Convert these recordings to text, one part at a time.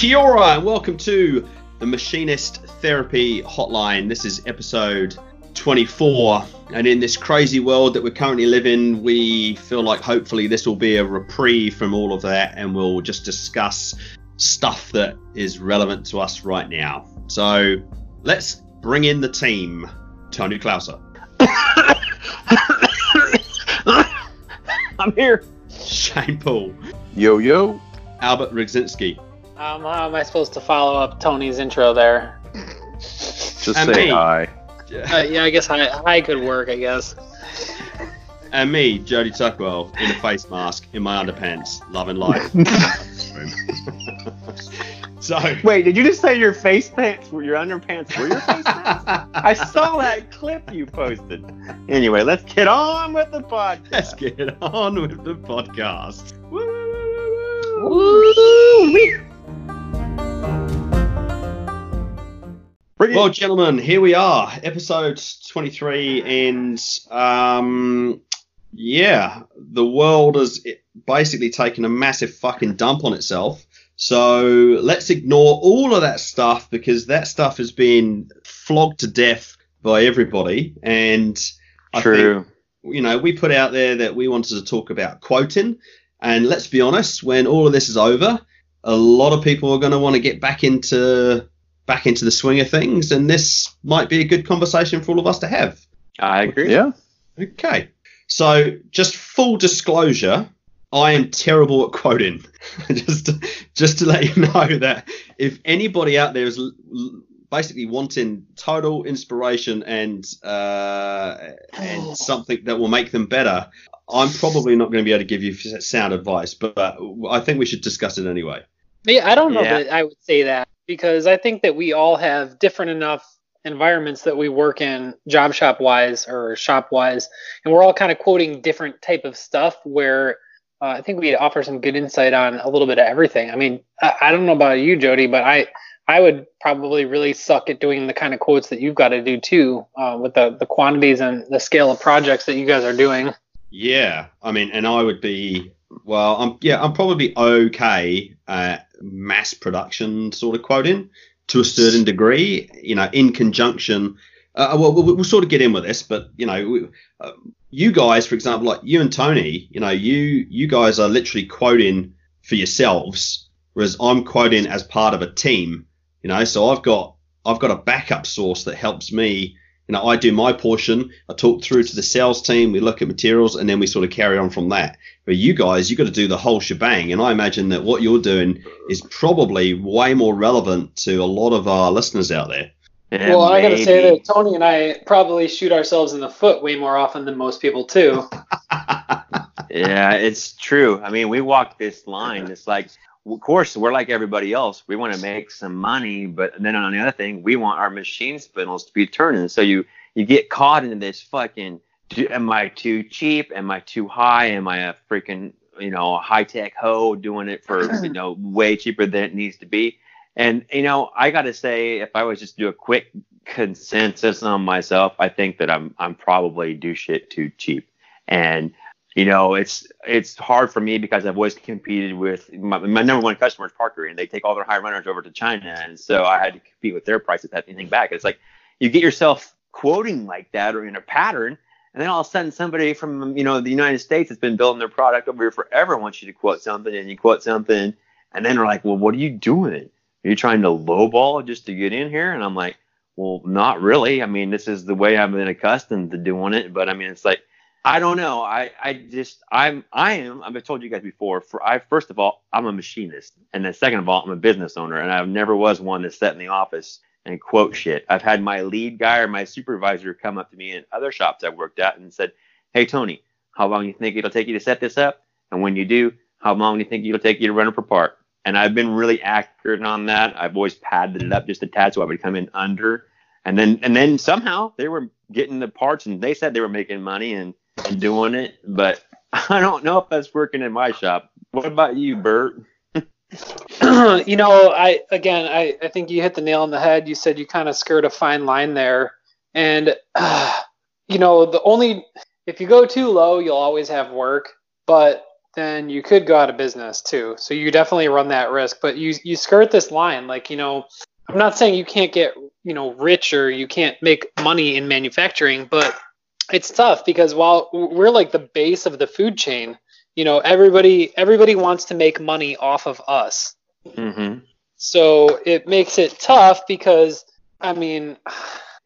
Kia ora, and welcome to the Machinist Therapy Hotline. This is episode 24, and in this crazy world that we currently live in, we feel like hopefully this will be a reprieve from all of that, and we'll just discuss stuff that is relevant to us right now. So let's bring in the team. Tony Klauser, I'm here. Shane Paul, Yo yo. Albert Rogzinski, Um, how am I supposed to follow up Tony's intro there? Just And say me. hi. Uh, yeah, I guess hi, hi could work. I guess. and me, Jody Tuckwell, in a face mask, in my underpants, loving life. so, Wait, did you just say your face pants were your underpants were your face pants? I saw that clip you posted. Anyway, let's get on with the podcast. let's get on with the podcast. Bring it- Well, gentlemen, here we are, episode 23, and um, yeah, the world has basically taken a massive fucking dump on itself. So let's ignore all of that stuff because that stuff has been flogged to death by everybody. And I True. think, you know, we put out there that we wanted to talk about quoting. And let's be honest, when all of this is over, a lot of people are going to want to get back into back into the swing of things, and this might be a good conversation for all of us to have. I agree. Yeah. Okay. So, just full disclosure, I am terrible at quoting. just, to, just to let you know that if anybody out there is l- l- basically wanting total inspiration and uh, and something that will make them better, I'm probably not going to be able to give you sound advice. But I think we should discuss it anyway. Yeah, I don't know Yeah. that I would say that because I think that we all have different enough environments that we work in, job shop wise or shop wise, and we're all kind of quoting different type of stuff. Where uh, I think we offer some good insight on a little bit of everything. I mean, I, I don't know about you, Jody, but I I would probably really suck at doing the kind of quotes that you've got to do too, uh, with the the quantities and the scale of projects that you guys are doing. Yeah, I mean, and I would be well. I'm yeah, I'm probably okay at mass production sort of quoting to a certain degree. You know, in conjunction. Uh, well, we'll, we'll sort of get in with this, but you know, we, uh, you guys, for example, like you and Tony, you know, you you guys are literally quoting for yourselves, whereas I'm quoting as part of a team. You know, so I've got I've got a backup source that helps me you know, I do my portion. I talk through to the sales team. We look at materials, and then we sort of carry on from that. But you guys, you got to do the whole shebang. And I imagine that what you're doing is probably way more relevant to a lot of our listeners out there. Yeah, well, I got to say that Tony and I probably shoot ourselves in the foot way more often than most people too. Yeah, it's true. I mean, we walk this line. It's like, of course, we're like everybody else. We want to make some money, but then on the other thing, we want our machine spindles to be turning. So you you get caught into this fucking. Am I too cheap? Am I too high? Am I a freaking you know high tech hoe doing it for you know way cheaper than it needs to be? And you know, I got to say, if I was just to do a quick consensus on myself, I think that I'm I'm probably do shit too cheap. And you know, it's it's hard for me because I've always competed with my, my number one customer is Parker, and they take all their high runners over to China, and so I had to compete with their prices, have anything back. It's like you get yourself quoting like that or in a pattern, and then all of a sudden somebody from you know the United States that's been building their product over here forever wants you to quote something, and you quote something, and then they're like, well, what are you doing? Are you trying to lowball just to get in here? And I'm like, well, not really. I mean, this is the way I've been accustomed to doing it, but I mean, it's like I don't know. I, I just I'm I am I've told you guys before. For I first of all I'm a machinist, and then second of all I'm a business owner, and I never was one to sit in the office and quote shit. I've had my lead guy or my supervisor come up to me in other shops I've worked at and said, "Hey Tony, how long do you think it'll take you to set this up? And when you do, how long do you think it'll take you to run it per part?" And I've been really accurate on that. I've always padded it up just a tad so I would come in under. And then and then somehow they were getting the parts and they said they were making money and and doing it, but I don't know if that's working in my shop. What about you, Bert? you know, I again, I, I think you hit the nail on the head. You said you kind of skirt a fine line there, and uh, you know, the only if you go too low, you'll always have work. But then you could go out of business too. So you definitely run that risk. But you you skirt this line, like you know, I'm not saying you can't get you know rich or you can't make money in manufacturing, but it's tough because while we're like the base of the food chain, you know, everybody everybody wants to make money off of us. Mm-hmm. So it makes it tough because I mean,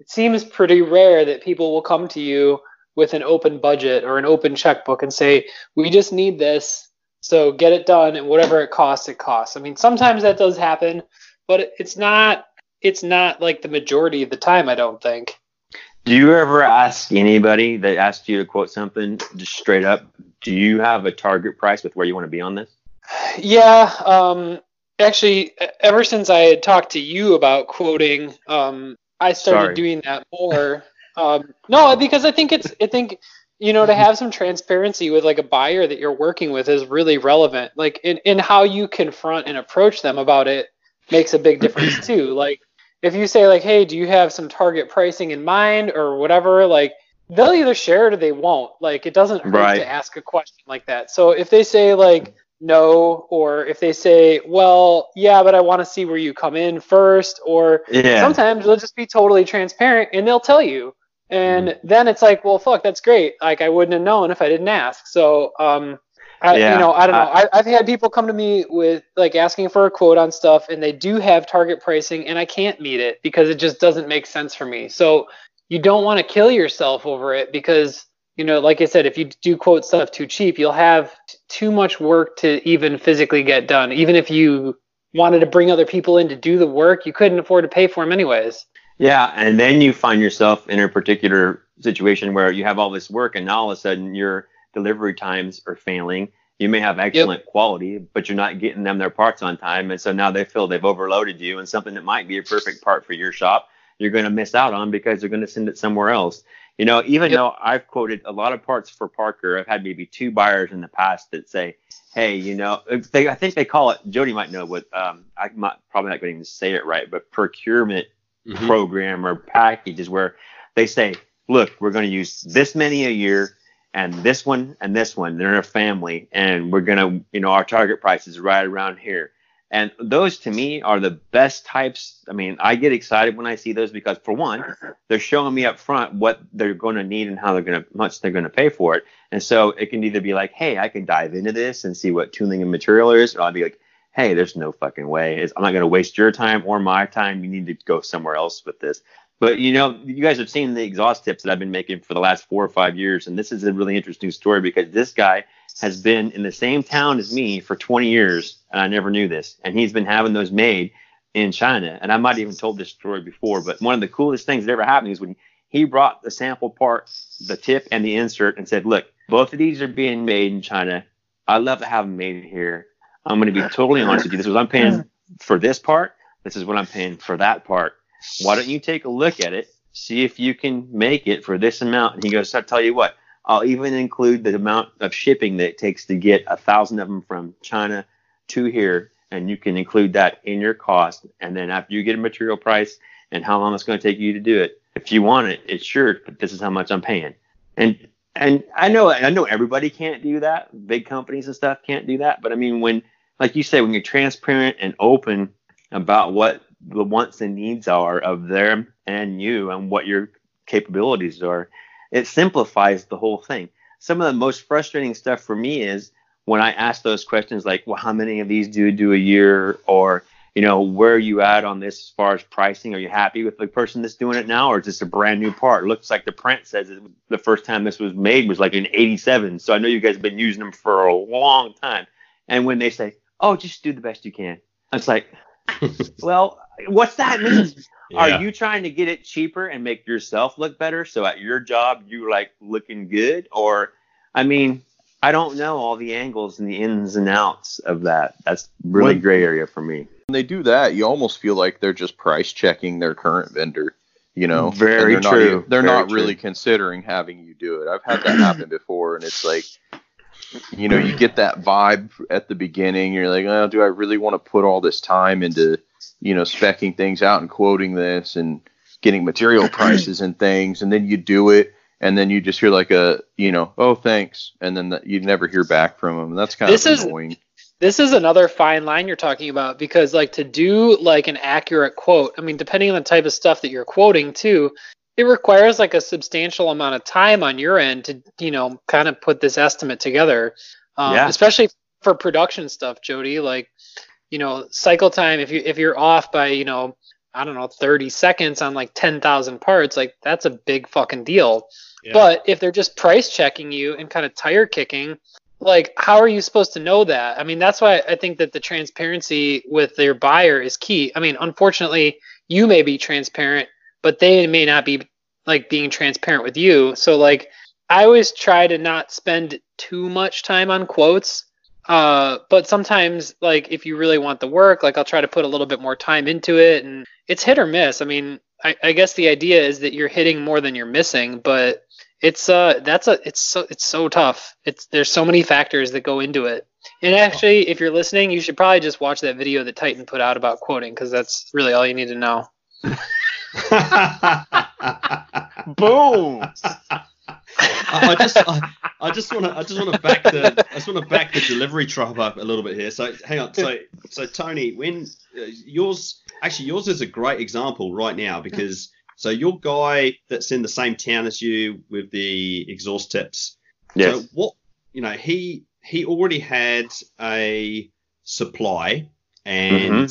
it seems pretty rare that people will come to you with an open budget or an open checkbook and say, "We just need this, so get it done, and whatever it costs, it costs." I mean, sometimes that does happen, but it's not it's not like the majority of the time. I don't think. Do you ever ask anybody that asked you to quote something just straight up? Do you have a target price with where you want to be on this? Yeah, um, actually, ever since I had talked to you about quoting, um, I started Sorry. doing that more. um, no, because I think it's, I think, you know, to have some transparency with like a buyer that you're working with is really relevant. Like in, in how you confront and approach them about it makes a big difference too. Like if you say like, hey, do you have some target pricing in mind or whatever, like they'll either share it or they won't. Like it doesn't hurt Right. to ask a question like that. So if they say like no, or if they say, well, yeah, but I want to see where you come in first, or Yeah. sometimes they'll just be totally transparent and they'll tell you. And Mm-hmm. then it's like, well, fuck, that's great. Like I wouldn't have known if I didn't ask. So, um, I, Yeah, you know, I don't know. I- I've had people come to me with like asking for a quote on stuff, and they do have target pricing, and I can't meet it because it just doesn't make sense for me. So you don't want to kill yourself over it because you know, like I said, if you do quote stuff too cheap, you'll have t- too much work to even physically get done. Even if you wanted to bring other people in to do the work, you couldn't afford to pay for them anyways. Yeah, and then you find yourself in a particular situation where you have all this work, and now all of a sudden your delivery times are failing. You may have excellent quality, but you're not getting them their parts on time, and so now they feel they've overloaded you, and something that might be a perfect part for your shop, you're going to miss out on because they're going to send it somewhere else. You know, even Yep. though I've quoted a lot of parts for Parker, I've had maybe two buyers in the past that say, "Hey, you know," they I think they call it. Jody might know what. Um, I'm probably not going to even say it right, but procurement Mhm. program or package is where they say, look, we're going to use this many a year and this one and this one. They're a family and we're to, you know, our target price is right around here. And those to me are the best types. I mean, I get excited when I see those because for one, they're showing me up front what they're going to need and how they're going to much they're going to pay for it. And so it can either be like, hey, I can dive into this and see what tooling and material is, or I'll be like, hey, there's no fucking way. I'm not going to waste your time or my time. You need to go somewhere else with this. But you know, you guys have seen the exhaust tips that I've been making for the last four or five years, and this is a really interesting story because this guy has been in the same town as me for 20 years, and I never knew this. And he's been having those made in China, and I might have even told this story before. But one of the coolest things that ever happened is when he brought the sample part, the tip and the insert, and said, "Look, both of these are being made in China. I'd love to have them made here. I'm going to be totally honest with you. This is what I'm paying mm. for this part. This is what I'm paying for that part. Why don't you take a look at it, see if you can make it for this amount? And he goes, I tell you what, I'll even include the amount of shipping that it takes to get a thousand of them from China to here, and you can include that in your cost. And then after you get a material price and how long it's going to take you to do it, if you want it, it's sure, but this is how much I'm paying. And and I know I know everybody can't do that. Big companies and stuff can't do that. But I mean, when like you say, when you're transparent and open about what the wants and needs are of them and you and what your capabilities are, it simplifies the whole thing. Some of the most frustrating stuff for me is when I ask those questions like, well, how many of these do you do a year? Or, you know, where are you at on this as far as pricing? Are you happy with the person that's doing it now? Or is this a brand new part? It looks like the print says it, the first time this was made was like in 87. So I know you guys have been using them for a long time. And when they say, oh, just do the best you can, it's like, well, what's that mean? Yeah. Are you trying to get it cheaper and make yourself look better? So at your job, you like looking good? Or, I mean, I don't know all the angles and the ins and outs of that. That's really When- gray area for me. When they do that, you almost feel like they're just price checking their current vendor. You know, Very they're true. e- they're Very not true. really considering having you do it. I've had that happen before, and it's like, you know, you get that vibe at the beginning. You're like, oh, do I really want to put all this time into, you know, specking things out and quoting this and getting material prices and things, and then you do it, and then you just hear like a you know oh thanks and then the, you never hear back from them that's kind This of is- annoying this is another fine line you're talking about because like to do like an accurate quote i mean depending on the type of stuff that you're quoting too it requires like a substantial amount of time on your end to you know kind of put this estimate together um, Yeah. especially for production stuff jody like you know cycle time if you if you're off by you know i don't know 30 seconds on like 10,000 parts like that's a big fucking deal Yeah. but if they're just price checking you and kind of tire kicking, like how are you supposed to know that? I mean, that's why I think that the transparency with their buyer is key. I mean, unfortunately, you may be transparent, but they may not be like being transparent with you. So like I always try to not spend too much time on quotes. Uh, but sometimes like if you really want the work, like I'll try to put a little bit more time into it and it's hit or miss. I mean, I, I guess the idea is that you're hitting more than you're missing, but it's uh that's a it's so it's so tough. It's there's so many factors that go into it. And actually, if you're listening, you should probably just watch that video that Titan put out about quoting because that's really all you need to know. Boom. I, I just I, I just want to I just want to back the I just want to back the delivery tribe up a little bit here. So hang on. So so Tony, when uh, yours actually yours is a great example right now because so your guy that's in the same town as you with the exhaust tips. Yes. So what you know he he already had a supply and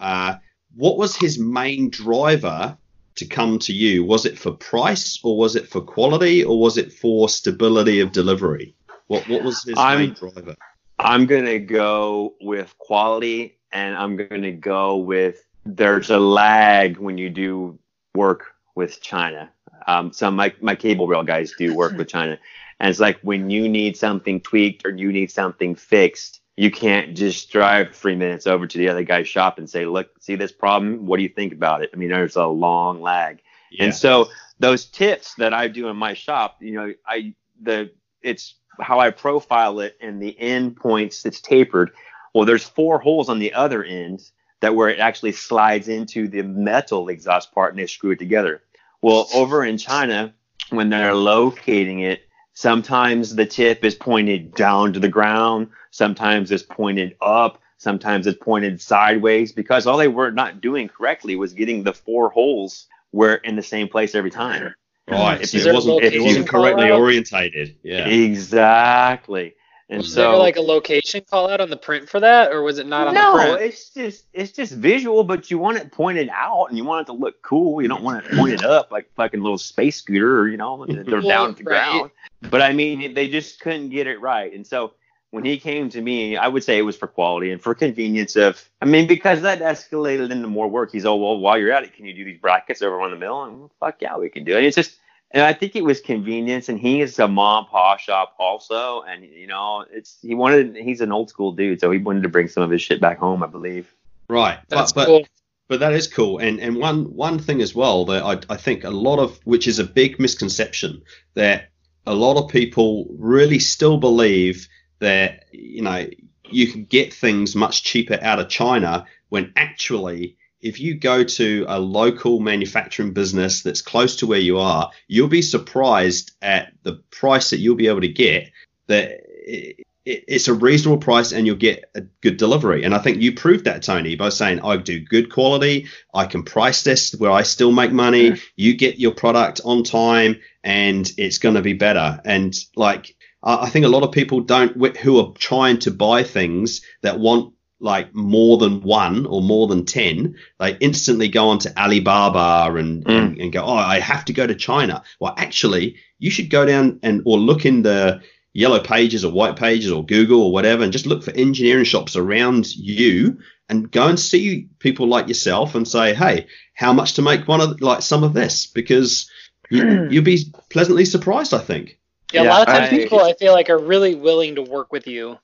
uh, what was his main driver to come to you? Was it for price or was it for quality or was it for stability of delivery? What what was his I'm- main driver? I'm gonna go with quality, and I'm gonna go with there's a lag when you do work with China. Um, some my my cable rail guys do work with China, and it's like when you need something tweaked or you need something fixed, you can't just drive three minutes over to the other guy's shop and say, "Look, see this problem? What do you think about it?" I mean, there's a long lag. Yeah. And so those tips that I do in my shop, you know, I the it's how I profile it and the end points it's tapered. Well, there's four holes on the other end that where it actually slides into the metal exhaust part and they screw it together. Well, over in China, when they're locating it, sometimes the tip is pointed down to the ground, sometimes it's pointed up, sometimes it's pointed sideways because all they were not doing correctly was getting the four holes where in the same place every time. right. If it wasn't if it wasn't correctly orientated. Yeah. Exactly. And Was so there like a location call out on the print for that, or was it not on no, the print? No, it's just it's just visual, but you want it pointed out and you want it to look cool. You don't want it pointed up like fucking little space scooter or you know they're Well, down at the right. ground. But I mean, they just couldn't get it right. And so when he came to me, I would say it was for quality and for convenience of. I mean, because that escalated into more work. He's oh well, while you're at it, can you do these brackets over on the mill? And well, fuck yeah, we can do it. And it's just. And I think it was convenience, and he is a mom pa shop also, and you know, it's he wanted he's an old school dude, so he wanted to bring some of his shit back home, I believe. Right. That's but, but cool. But that is cool, and and one one thing as well that I, I think a lot of which is a big misconception that a lot of people really still believe that you know you can get things much cheaper out of China when actually if you go to a local manufacturing business that's close to where you are, you'll be surprised at the price that you'll be able to get. That it, it- it's a reasonable price and you'll get a good delivery. And I think you proved that, Tony, by saying I do good quality, I can price this where I still make money. You get your product on time, and it's going to be better. And like I I think a lot of people don't who are trying to buy things that want like more than one or more than 10 they instantly go onto alibaba and, Mm. and, and go oh i have to go to china well actually you should go down and or look in the yellow pages or white pages or google or whatever and just look for engineering shops around you and go and see people like yourself and say hey how much to make one of like some of this because you, you'll be pleasantly surprised i think Yeah, a lot of times I- people I feel like are really willing to work with you.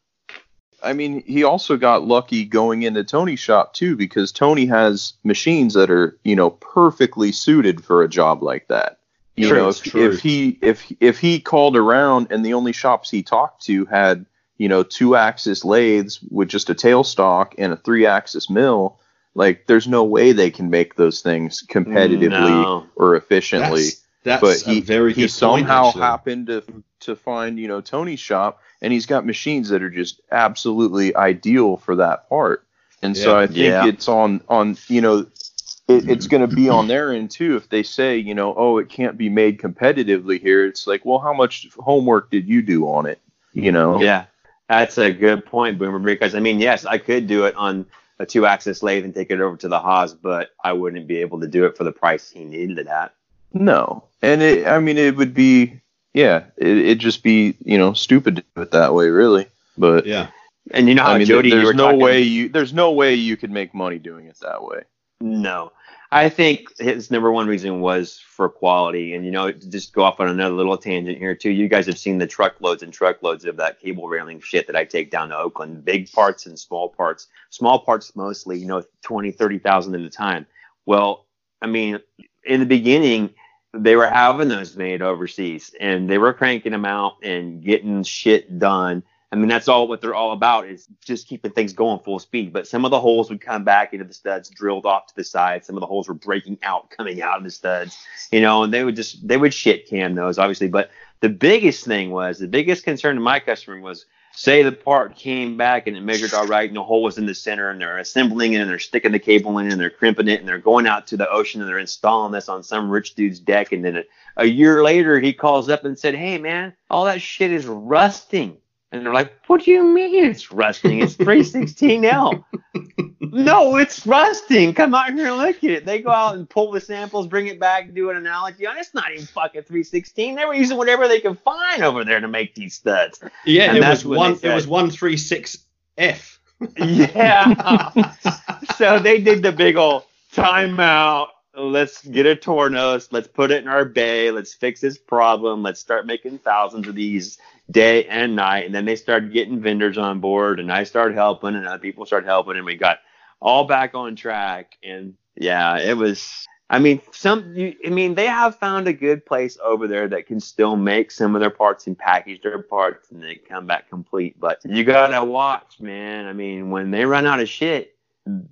I mean, he also got lucky going into Tony's shop too, because Tony has machines that are, you know, perfectly suited for a job like that. You True, know, if, if he if if he called around and the only shops he talked to had, you know, two axis lathes with just a tailstock and a three axis mill, like there's no way they can make those things competitively No. or efficiently. That's, That's but he very he good point, somehow actually. happened to to find you know Tony's shop, and he's got machines that are just absolutely ideal for that part. And so I think Yeah. it's on on you know it, it's going to be on their end too if they say you know oh it can't be made competitively here. It's like well how much homework did you do on it? You know Yeah, that's a good point, Boomer. Because I mean, yes, I could do it on a two-axis lathe and take it over to the Haas, but I wouldn't be able to do it for the price he needed it at. no, and it I mean it would be yeah it, it'd just be you know stupid to do it that way really. But Yeah. And you know how I mean, Jody, you there's were no talking- way you there's no way you could make money doing it that way. No. I think his number one reason was for quality. And, you know, just go off on another little tangent here, too. You guys have seen the truckloads and truckloads of that cable railing shit that I take down to Oakland. Big parts and small parts. Small parts mostly, you know, 20, 30,000 at a time. Well, I mean, in the beginning, they were having those made overseas and they were cranking them out and getting shit done. I mean, that's all what they're all about is just keeping things going full speed. But some of the holes would come back into the studs, drilled off to the side. Some of the holes were breaking out, coming out of the studs, you know, and they would just, they would shit can those, obviously. But the biggest thing was, the biggest concern to my customer was, say the part came back and it measured all right and the hole was in the center and they're assembling it and they're sticking the cable in and they're crimping it and they're going out to the ocean and they're installing this on some rich dude's deck. And then a, a year later, he calls up and said, Hey, man, all that shit is rusting. And they're like, What do you mean it's rusting? It's 316L. no, it's rusting. Come out here and look at it. They go out and pull the samples, bring it back, do an analogy on it. It's not even fucking 316. They were using whatever they could find over there to make these studs. Yeah, And it that's was one. It was one three six F. Yeah. so they did the big old timeout. Let's get a Tornos. Let's put it in our bay. Let's fix this problem. Let's start making thousands of these day and night. And then they started getting vendors on board, and I started helping, and other people started helping, and we got all back on track. And yeah, it was. I mean, some. You, I mean, they have found a good place over there that can still make some of their parts and package their parts, and they come back complete. But you gotta watch, man. I mean, when they run out of shit,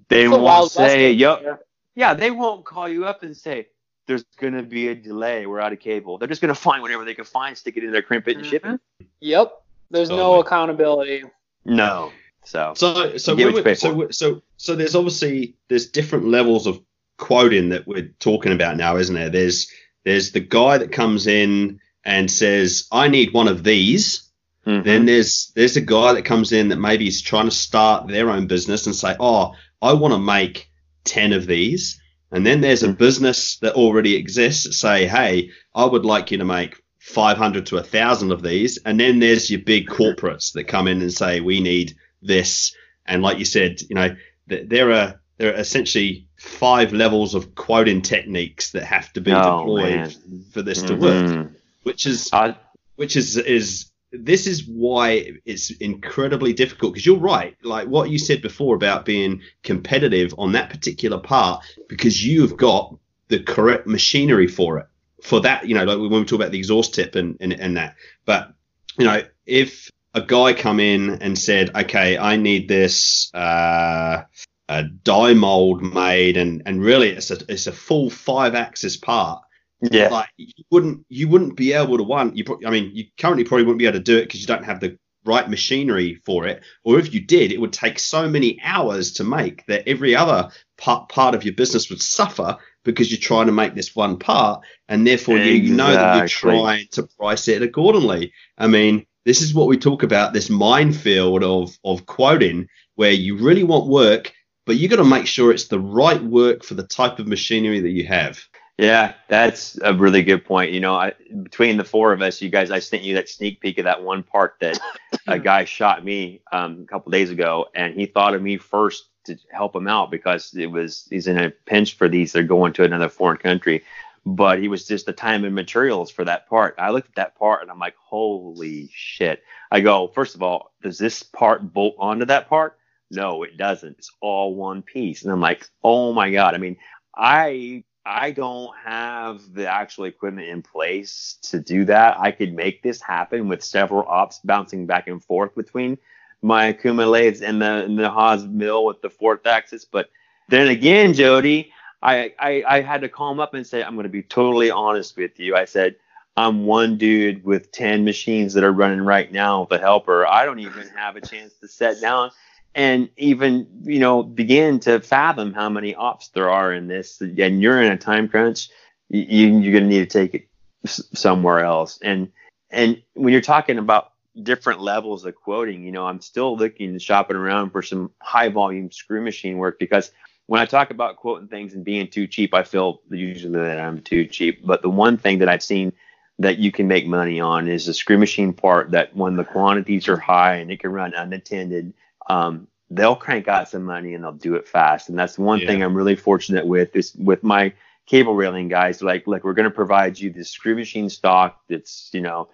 they won't say, "Yo, there. yeah." They won't call you up and say, "There's gonna be a delay. We're out of cable." They're just gonna find whatever they can find, stick it in there, crimp it, and ship it. Yep. There's Oh no my- accountability. No. So. So so You we're- you pay so so so there's obviously there's different levels of quoting that we're talking about now, isn't there? There's there's the guy that comes in and says, "I need one of these." mhm. Then there's there's a guy that comes in that maybe is trying to start their own business and say, "Oh, I want to make ten of these." And then there's a business that already exists that say, "Hey, I would like you to make 500 to 1,000 of these." And then there's your big corporates that come in and say, "We need this." And like you said, you know, th- there are there are essentially five levels of quoting techniques that have to be Oh, deployed man. for this to work, which is Uh, which is is this is why it's incredibly difficult because you're right. Like what you said before about being competitive on that particular part because you've got the correct machinery for it for that you know like when we talk about the exhaust tip and and, and that. But you know if a guy come in and said okay i need this uh a die mold made and and really it's a it's a full five axis part yeah. like you wouldn't you wouldn't be able to one you pro- i mean you currently probably wouldn't be able to do it because you don't have the right machinery for it or if you did it would take so many hours to make that every other part part of your business would suffer because you're trying to make this one part and therefore you, you know that you're trying to price it accordingly. I mean this is what we talk about this minefield of of quoting where you really want work but you got to make sure it's the right work for the type of machinery that you have Yeah, that's a really good point. You know, I, between the four of us, you guys, I sent you that sneak peek of that one part that a guy shot me um, a couple days ago, and he thought of me first to help him out because it was he's in a pinch for these. They're going to another foreign country, but he was just the time and materials for that part. I looked at that part and I'm like, holy shit! I go, first of all, does this part bolt onto that part? No, it doesn't. It's all one piece, and I'm like, oh my god! I mean, I I don't have the actual equipment in place to do that. I could make this happen with several ops bouncing back and forth between my Okuma lathes and the and the Haas mill with the fourth axis. But then again, Jody, I, I, I had to call him up and say, I'm going to be totally honest with you. I said, I'm one dude with 10 machines that are running right now with a helper. I don't even have a chance to set down and even, you know, begin to fathom how many ops there are in this. And you're in a time crunch. You, you're going to need to take it somewhere else. And, and when you're talking about different levels of quoting, you know, I'm still looking and shopping around for some high volume screw machine work because when I talk about quoting things and being too cheap, I feel usually that I'm too cheap. But the one thing that I've seen that you can make money on is a screw machine part that when the quantities are high and it can run unattended, um, they'll crank out some money and they'll do it fast. And that's one yeah. thing I'm really fortunate with is with my cable railing guys. Like, look, we're going to provide you this screw machine stock that's, you know,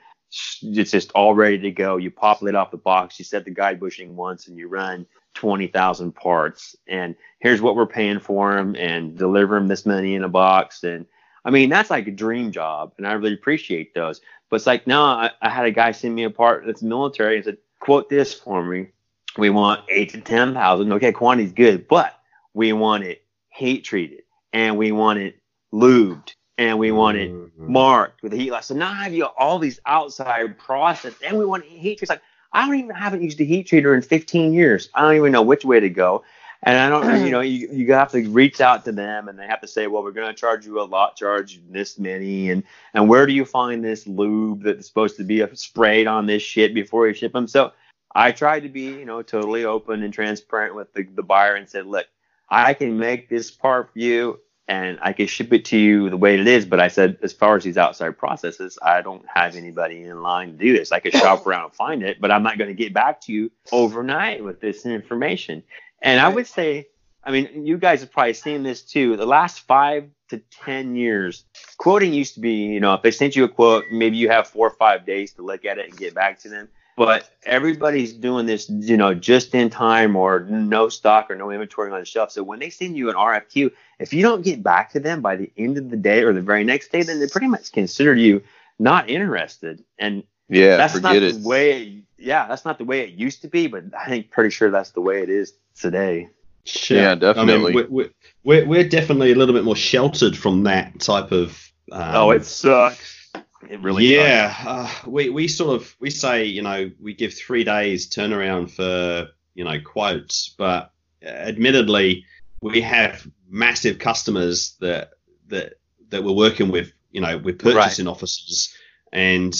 it's just all ready to go. You pop it off the box, you set the guide bushing once, and you run 20,000 parts. And here's what we're paying for them, and deliver them this many in a box. And I mean, that's like a dream job, and I really appreciate those. But it's like, no, I, I had a guy send me a part that's military and said, quote this for me. We want eight to 10,000. Okay, quantity's good, but we want it heat treated and we want it lubed and we want it mm-hmm. marked with a heat loss. So now I have you all these outside process, and we want heat treaters. Like I don't even haven't used a heat treater in 15 years. I don't even know which way to go. And I don't, you know, you, you have to reach out to them and they have to say, well, we're going to charge you a lot charge this many. And, and where do you find this lube that's supposed to be sprayed on this shit before you ship them? So I tried to be, you know, totally open and transparent with the, the buyer and said, look, I can make this part for you and I can ship it to you the way it is. But I said, as far as these outside processes, I don't have anybody in line to do this. I could shop around and find it, but I'm not going to get back to you overnight with this information. And I would say, I mean, you guys have probably seen this too. The last five to 10 years, quoting used to be, you know, if they sent you a quote, maybe you have four or five days to look at it and get back to them but everybody's doing this, you know, just in time or no stock or no inventory on the shelf. So when they send you an RFQ, if you don't get back to them by the end of the day or the very next day, then they pretty much consider you not interested. And yeah, that's not it. the way. It, yeah, that's not the way it used to be, but I think pretty sure that's the way it is today. Sure. Yeah, definitely. I mean, we're, we're, we're definitely a little bit more sheltered from that type of. Um, oh, it sucks. It really yeah. Uh, we we sort of we say you know we give three days turnaround for you know quotes, but admittedly we have massive customers that that that we're working with you know with purchasing right. officers and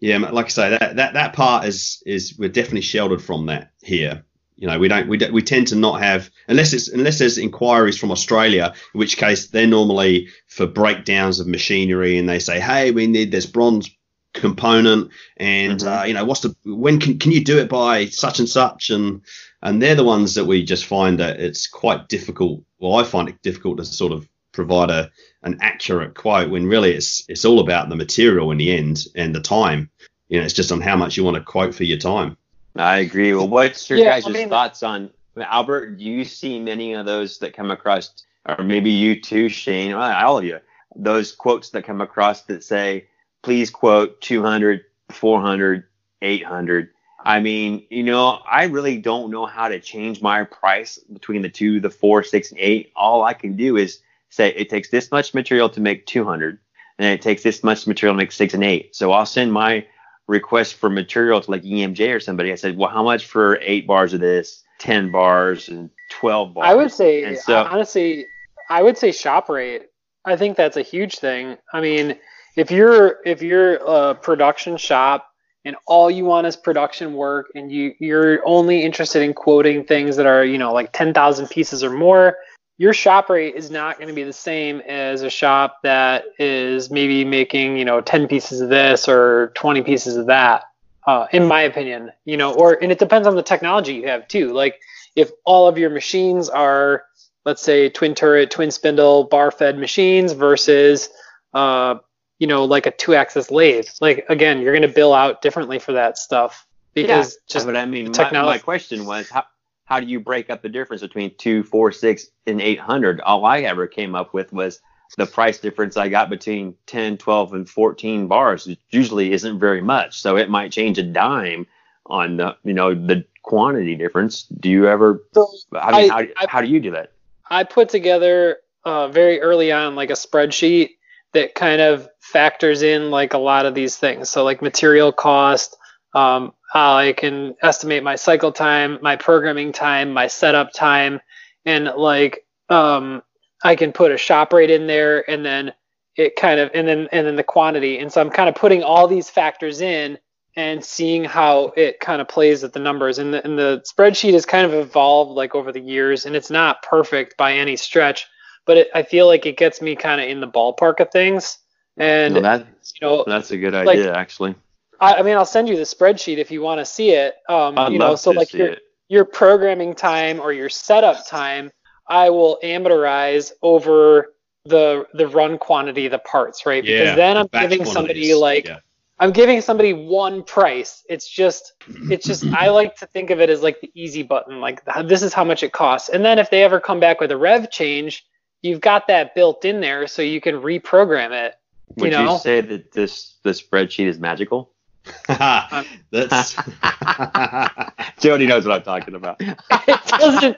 yeah like I say that that that part is is we're definitely sheltered from that here you know, we don't we we tend to not have unless it's unless there's inquiries from Australia, in which case they're normally for breakdowns of machinery, and they say, hey, we need this bronze component, and mm-hmm. uh, you know, what's the when can can you do it by such and such, and and they're the ones that we just find that it's quite difficult. Well, I find it difficult to sort of provide a an accurate quote when really it's it's all about the material in the end and the time. You know, it's just on how much you want to quote for your time. I agree. Well, what's your yeah, guys' I mean, thoughts on Albert? Do you see many of those that come across, or maybe you too, Shane, uh, all of you, those quotes that come across that say, please quote 200, 400, 800. I mean, you know, I really don't know how to change my price between the two, the four, six, and eight. All I can do is say it takes this much material to make 200, and it takes this much material to make six and eight. So I'll send my request for material to like EMJ or somebody, I said, well, how much for eight bars of this, 10 bars, and 12 bars? I would say, and so, honestly, I would say shop rate. I think that's a huge thing. I mean, if you're if you're a production shop and all you want is production work and you you're only interested in quoting things that are you know like 10,000 pieces or more your shop rate is not going to be the same as a shop that is maybe making you know 10 pieces of this or 20 pieces of that uh, in my opinion you know or and it depends on the technology you have too like if all of your machines are let's say twin turret twin spindle bar fed machines versus uh, you know like a two axis lathe like again you're going to bill out differently for that stuff because yeah. just but i mean my, my question was how, how do you break up the difference between two, four, six, and 800? All I ever came up with was the price difference I got between 10, 12, and 14 bars. It usually isn't very much. So it might change a dime on the, you know, the quantity difference. Do you ever, so I mean, I, how, I, how do you do that? I put together uh, very early on like a spreadsheet that kind of factors in like a lot of these things. So like material cost, um, I can estimate my cycle time, my programming time, my setup time, and like um, I can put a shop rate in there, and then it kind of and then and then the quantity. And so I'm kind of putting all these factors in and seeing how it kind of plays with the numbers. And the, and the spreadsheet has kind of evolved like over the years, and it's not perfect by any stretch, but it, I feel like it gets me kind of in the ballpark of things. And Well, that, you know, that's a good like- idea, actually. I, I mean, I'll send you the spreadsheet if you want to see it. Um, I'd you love know, so to like see your it. your programming time or your setup time, I will amortize over the the run quantity of the parts, right? Because Yeah, then I'm giving somebody like yeah. I'm giving somebody one price. It's just it's just I like to think of it as like the easy button, like this is how much it costs. And then if they ever come back with a rev change, you've got that built in there so you can reprogram it. Would you you, say that this the spreadsheet is magical? That's Jody knows what I'm talking about. It doesn't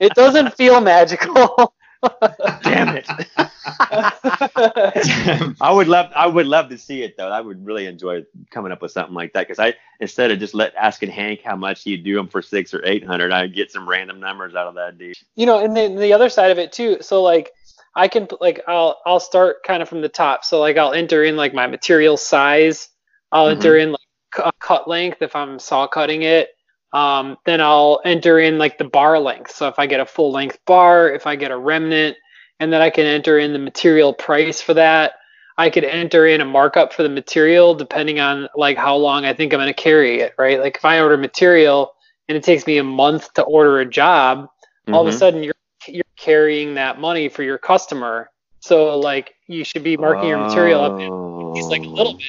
it doesn't feel magical. Damn it! I would love I would love to see it though. I would really enjoy coming up with something like that because I instead of just let asking Hank how much he'd do them for six or eight hundred, I'd get some random numbers out of that dude. you know, and then the other side of it too. So like I can like I'll I'll start kind of from the top. So like I'll enter in like my material size. I'll enter in like a cut length if I'm saw cutting it. Um, then I'll enter in like the bar length. So if I get a full length bar, if I get a remnant, and then I can enter in the material price for that. I could enter in a markup for the material depending on like how long I think I'm going to carry it, right? Like if I order material and it takes me a month to order a job, all of a Mhm. sudden you're you're carrying that money for your customer. So like you should be marking your material up at least like a little bit.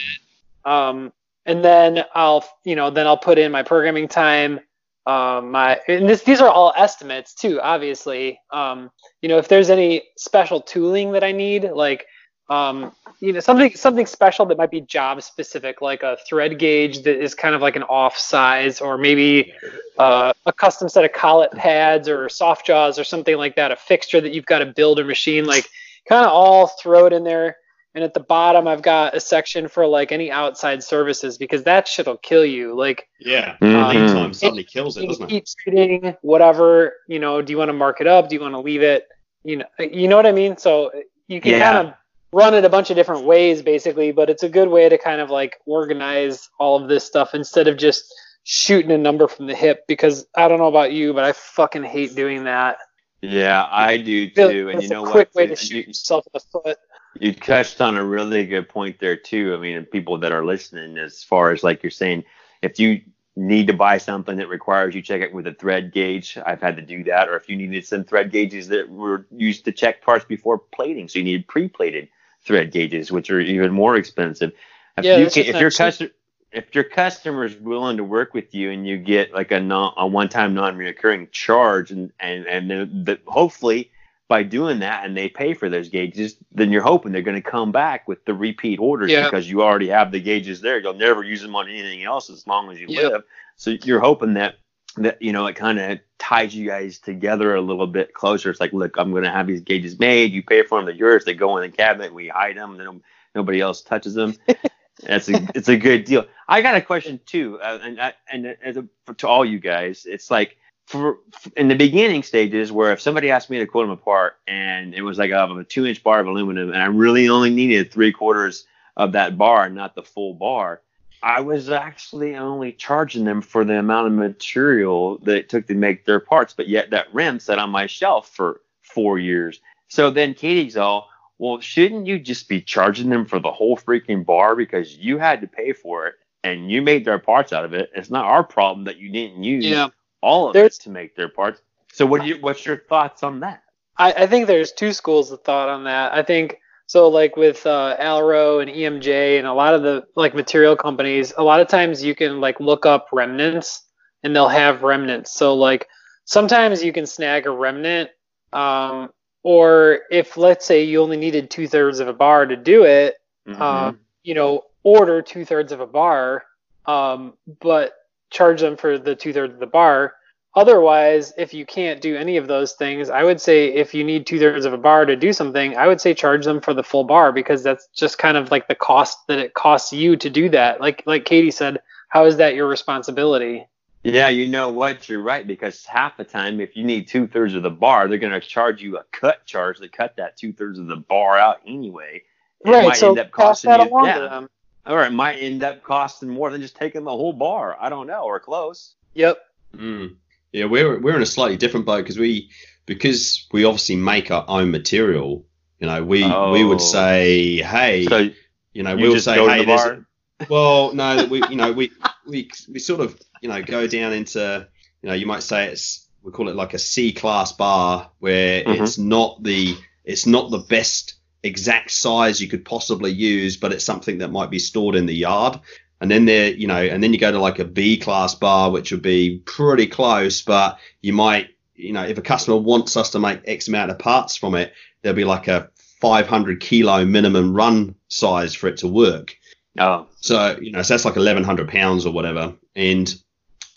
Um, and then I'll you know then I'll put in my programming time. Um, my and this these are all estimates too, obviously. Um, you know if there's any special tooling that I need, like um, you know something something special that might be job specific, like a thread gauge that is kind of like an off size, or maybe uh, a custom set of collet pads or soft jaws or something like that, a fixture that you've got to build or machine, like kind of all throw it in there. And at the bottom, I've got a section for like any outside services because that shit'll kill you. Like yeah. Mhm. Lead time suddenly kills it, doesn't it? keep treating whatever, you know, do you want to mark it up? Do you want to leave it? You know, you know what I mean? So you can Yeah. kind of run it a bunch of different ways basically, but it's a good way to kind of like organize all of this stuff instead of just shooting a number from the hip because I don't know about you, but I fucking hate doing that. Yeah, I do Feel- too. And you know a quick what? way to You- shoot yourself in the foot. You touched on a really good point there too. I mean, people that are listening, as far as like you're saying, if you need to buy something that requires you check it with a thread gauge, I've had to do that. Or if you needed some thread gauges that were used to check parts before plating, so you needed pre-plated thread gauges, which are even more expensive. If Yeah, you can, if your customer if your customer is willing to work with you and you get like a non a one time non recurring charge and and and then the, hopefully by doing that and they pay for those gauges, then you're hoping they're going to come back with the repeat orders Yeah. because you already have the gauges there. You'll never use them on anything else as long as you live. So you're hoping that that you know it kind of ties you guys together a little bit closer. It's like, look, I'm going to have these gauges made. You pay for them. They're yours. They go in the cabinet. We hide them. Then nobody else touches them. That's a it's a good deal. I got a question too, uh, and I- and as a, for, to all you guys, it's like for in the beginning stages where if somebody asked me to quote them apart and it was like have a two inch bar of aluminum and I really only needed three quarters of that bar, not the full bar, I was actually only charging them for the amount of material that it took to make their parts, but yet that rim sat on my shelf for four years. So then Katie's all, well, shouldn't you just be charging them for the whole freaking bar because you had to pay for it and you made their parts out of it? It's not our problem that you didn't use Yeah. All of There's- it to make their parts. So what do you what's your thoughts on that? I, I think there's two schools of thought on that. I think so, like with uh, Alro and EMJ and a lot of the like material companies, a lot of times you can like look up remnants and they'll have remnants. So like sometimes you can snag a remnant, um, or if let's say you only needed two thirds of a bar to do it, Mm-hmm. um, you know, order two thirds of a bar, um, but charge them for the two thirds of the bar. otherwise, if you can't do any of those things, I would say if you need two thirds of a bar to do something, I would say charge them for the full bar because that's just kind of like the cost that it costs you to do that. Like like Katie said, how is that your responsibility? Yeah, you know what? You're right because half the time, if you need two thirds of the bar, they're going to charge you a cut charge to cut that two thirds of the bar out anyway. It right. might So end up costing that you, yeah. Or it might end up costing more than just taking the whole bar. I don't know, or close. Yep. Mm. Yeah, we're we're in a slightly different boat because we because we obviously make our own material. You know, we we Oh. would say, hey, So you know, you we'll just say, go to hey, the bar? well, no, we you know we we we sort of you know go down into you know you might say it's we call it like a C class bar where Mhm. it's not the it's not the best exact size you could possibly use, but it's something that might be stored in the yard. And then there, you know, and then you go to like a B class bar, which would be pretty close, but you might, you know, if a customer wants us to make X amount of parts from it, there'll be like a 500 kilo minimum run size for it to work. oh, So you know, so that's like eleven hundred pounds or whatever, and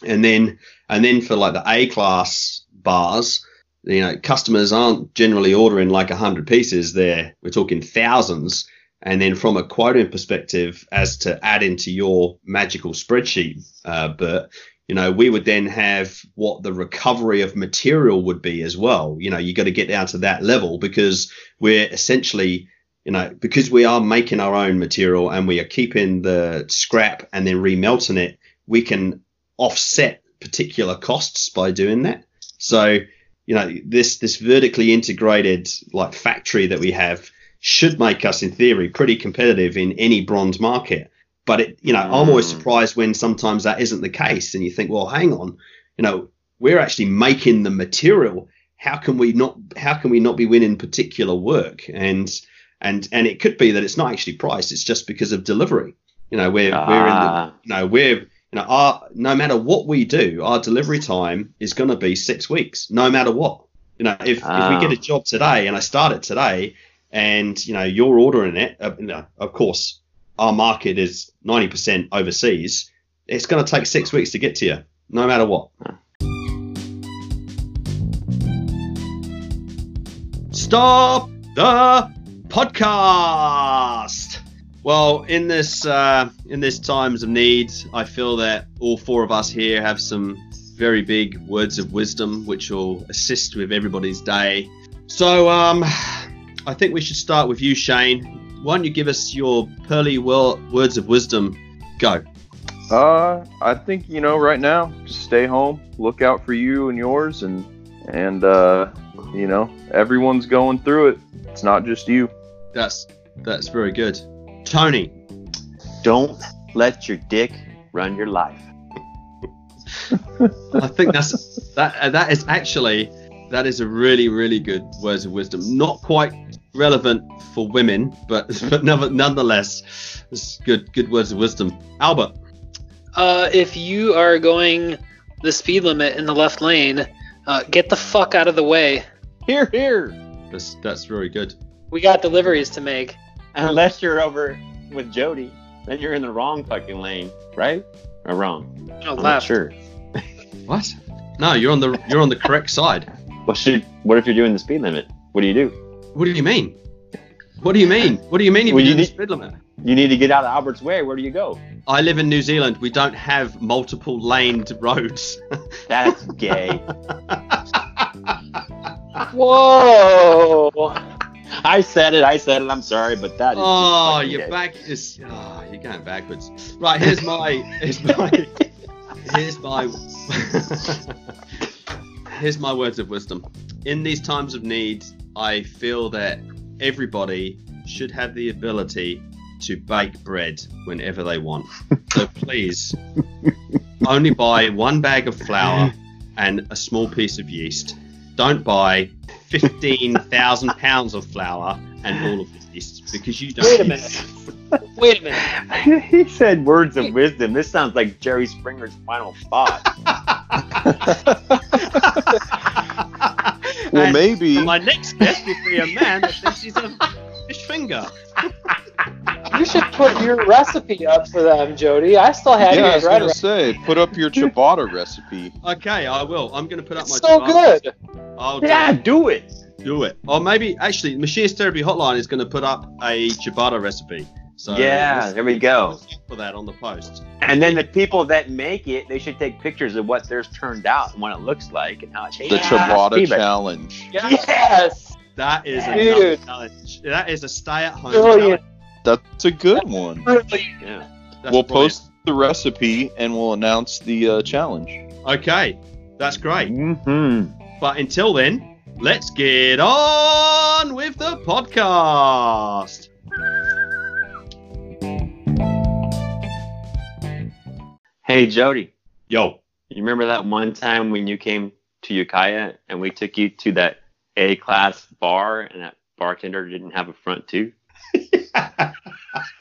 and then and then for like the A class bars, you know, customers aren't generally ordering like hundred pieces. There, we're talking thousands. And then from a quoting perspective, as to add into your magical spreadsheet, uh, Bert, you know, we would then have what the recovery of material would be as well. You know, you got to get down to that level because we're essentially you know, because we are making our own material and we are keeping the scrap and then remelting it, we can offset particular costs by doing that. So, you know, this this vertically integrated like factory that we have should make us, in theory, pretty competitive in any bronze market. But it, you know, I'm always Mm. surprised when sometimes that isn't the case, and you think, well, hang on, you know, we're actually making the material. How can we not? How can we not be winning particular work? And and and it could be that it's not actually price it's just because of delivery you know we're we're in the Ah. you know we're you know our no matter what we do our delivery time is going to be six weeks no matter what you know if, if Ah. we get a job today and i start it today and you know you're ordering it uh, you know, of course our market is 90% overseas it's going to take six weeks to get to you no matter what Stop the podcast. Well, in this uh, in this times of need, I feel that all four of us here have some very big words of wisdom, which will assist with everybody's day. So, um, I think we should start with you, Shane. Why don't you give us your pearly wo- words of wisdom? Go. Uh, I think you know right now, just stay home, look out for you and yours, and and uh, you know everyone's going through it. It's not just you. That's that's very good. Tony. Don't let your dick run your life. I think that's that. uh, That is actually that is a really really good words of wisdom. Not quite relevant for women, but but never, nonetheless, it's good good words of wisdom. Albert. Uh, if you are going the speed limit in the left lane, uh, get the fuck out of the way. Here, here. That's that's very good. We got deliveries to make. Unless you're over with Jody, then you're in the wrong fucking lane, right? Or wrong? No, I'm not left. sure. What? No, you're on the you're on the correct side. Well, should, what if you're doing the speed limit? What do you do? What do you mean? What do you mean? What do you mean if Well, you you do the need- speed limit? You need to get out of Albert's way. Where do you go? I live in New Zealand. We don't have multiple laned roads. That's gay. Whoa! I said it. I said it. I'm sorry, but that is. Oh, your back is. Oh, you're going backwards. Right, here's my. Here's my. Here's my. here's my words of wisdom. In these times of need, I feel that everybody should have the ability to bake bread whenever they want. So please, only buy one bag of flour and a small piece of yeast. Don't buy 15,000 pounds of flour and all of this because you don't. Wait a minute. Wait a minute. he said words of wisdom. This sounds like Jerry Springer's final thought. Well, And maybe. My next guest will be a man that thinks he's a fish finger. You should put your recipe up for them, Jody. I still have yeah, I was gonna say, put up your ciabatta recipe. Okay, I will. I'm going to put up It's my. so ciabatta. good. I'll do Yeah, it. do it. do it. Or maybe actually, Machinist Therapy Hotline is going to put up a ciabatta recipe. So Yeah, there we go. for that on the post. And then the people that make it, they should take pictures of what theirs turned out and what it looks like and how it tastes. The ciabatta Feedback. challenge. Yes. That is a challenge. That is a stay-at-home Brilliant. challenge. That's a good one. Yeah. We'll brilliant. post the recipe and we'll announce the uh, challenge. Okay, that's great. hmm But until then, let's get on with the podcast. Hey, Jody, Yo. you remember that one time when you came to Ukiah and we took you to that A class bar and that bartender didn't have a front tooth?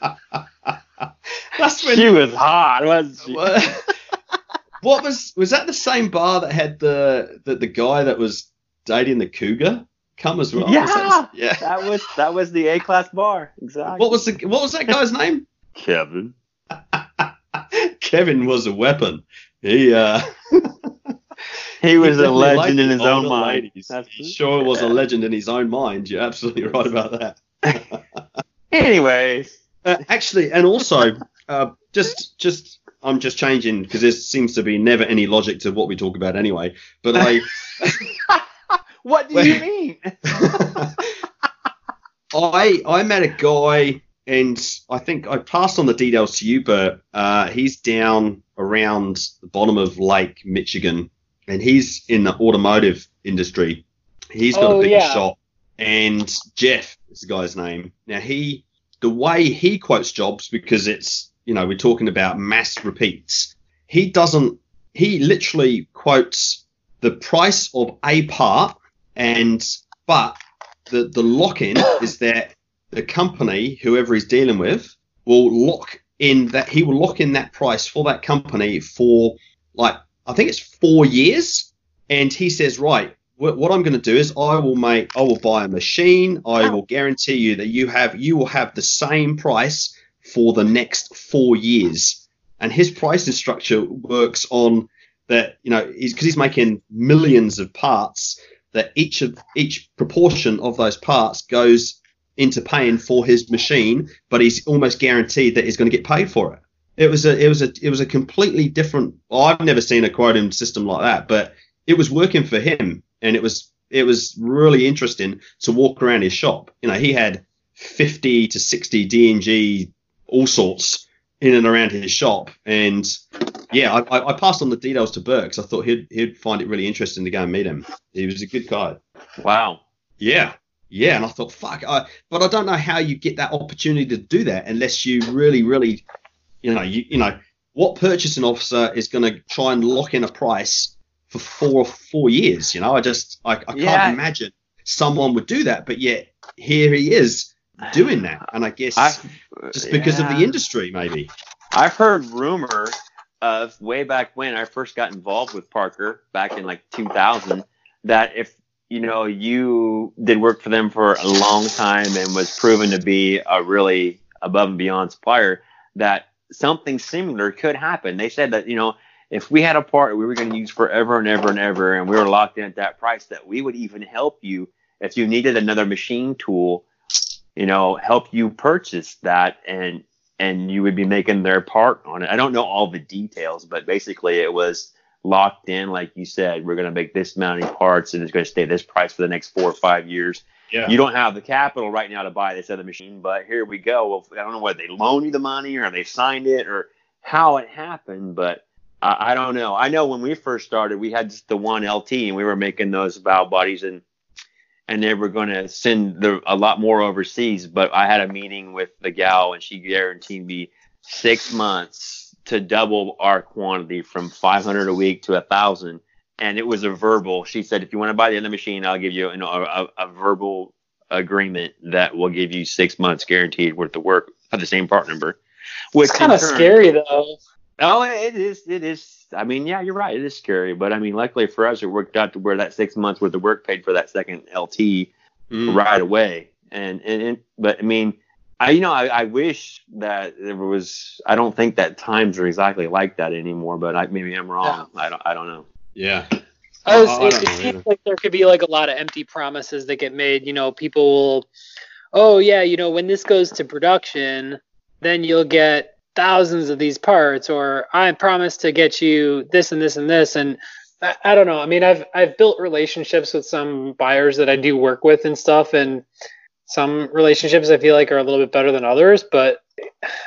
That's when She was hot, wasn't she? What? what was was that the same bar that had the the, the guy that was dating the cougar come as well? Was that- yeah. That was that was the A class bar. Exactly. What was the what was that guy's name? Kevin? Kevin was a weapon. He uh He was a legend in his own mind. ladies. That's He sure was a legend in his own mind. You're absolutely right about that. Anyways, Uh, actually, and also, uh, just just I'm just changing because there seems to be never any logic to what we talk about anyway. But I. what do you mean? I I met a guy, and I think I passed on the details to you, but uh, he's down around the bottom of Lake Michigan, and he's in the automotive industry. He's got Oh, a big yeah. shop, and Jeff is the guy's name. Now he, the way he quotes jobs, because it's you know we're talking about mass repeats. He doesn't. He literally quotes the price of a part, and but the the lock in is that the company, whoever he's dealing with, will lock in that he will lock in that price for that company for like I think it's four years, and he says right. What what I'm going to do is I will make I will buy a machine. I ah. will guarantee you that you have you will have the same price for the next four years. And his pricing structure works on that you know he's because he's making millions of parts that each of each proportion of those parts goes into paying for his machine, but he's almost guaranteed that he's going to get paid for it. It was a it was a it was a completely different. Well, I've never seen a quoting system like that, but it was working for him, and it was it was really interesting to walk around his shop. You know, he had 50 to 60 DMG all sorts in and around his shop, and yeah, I, I- passed on the details to Bert 'cause I thought he'd he'd find it really interesting to go and meet him. He was a good guy. Wow. Yeah. Yeah, and I thought, fuck, I, but I don't know how you get that opportunity to do that unless you really, really, you know, you, you know, what purchasing officer is going to try and lock in a price for four or four years? You know, I just, I, I Yeah. can't imagine someone would do that, but yet here he is doing that, and I guess I've, just because of the industry, maybe. I've heard rumor of way back when I first got involved with Parker back in like 2000 that if you know you did work for them for a long time and was proven to be a really above and beyond supplier that something similar could happen. They said that you know if we had a part we were going to use forever and ever and ever and we were locked in at that price that we would even help you if you needed another machine tool you know help you purchase that and and you would be making their part on it. I don't know all the details, but basically it was locked in, like you said. We're going to make this many parts, and it's going to stay this price for the next four or five years. Yeah. You don't have the capital right now to buy this other machine, but here we go. Well, I don't know whether they loan you the money or they signed it or how it happened, but I, I don't know. I know when we first started, we had just the one LT, and we were making those valve bodies and and they were going to send the, a lot more overseas. But I had a meeting with the gal, and she guaranteed me six months to double our quantity from 500 a week to a thousand. And it was a verbal. She said, if you want to buy the other machine, I'll give you know, a, a, a verbal agreement that will give you six months guaranteed worth of work at the same part number. Which It's kind of scary though. Oh, it is. It is. I mean, yeah, you're right. It is scary, but I mean, luckily for us, it worked out to where that six months worth of work paid for that second LT Mm. right away. And, and and but I mean, I, you know, I, I wish that there was. I don't think that times are exactly like that anymore, but I, maybe I'm wrong. I don't. I don't know. Yeah. I was, Oh, it, don't it seems like there could be like a lot of empty promises that get made. You know, people will, oh yeah, you know, when this goes to production, then you'll get thousands of these parts, or I promise to get you this and this and this, and I, I don't know. I mean, I've I've built relationships with some buyers that I do work with and stuff, and some relationships I feel like are a little bit better than others, but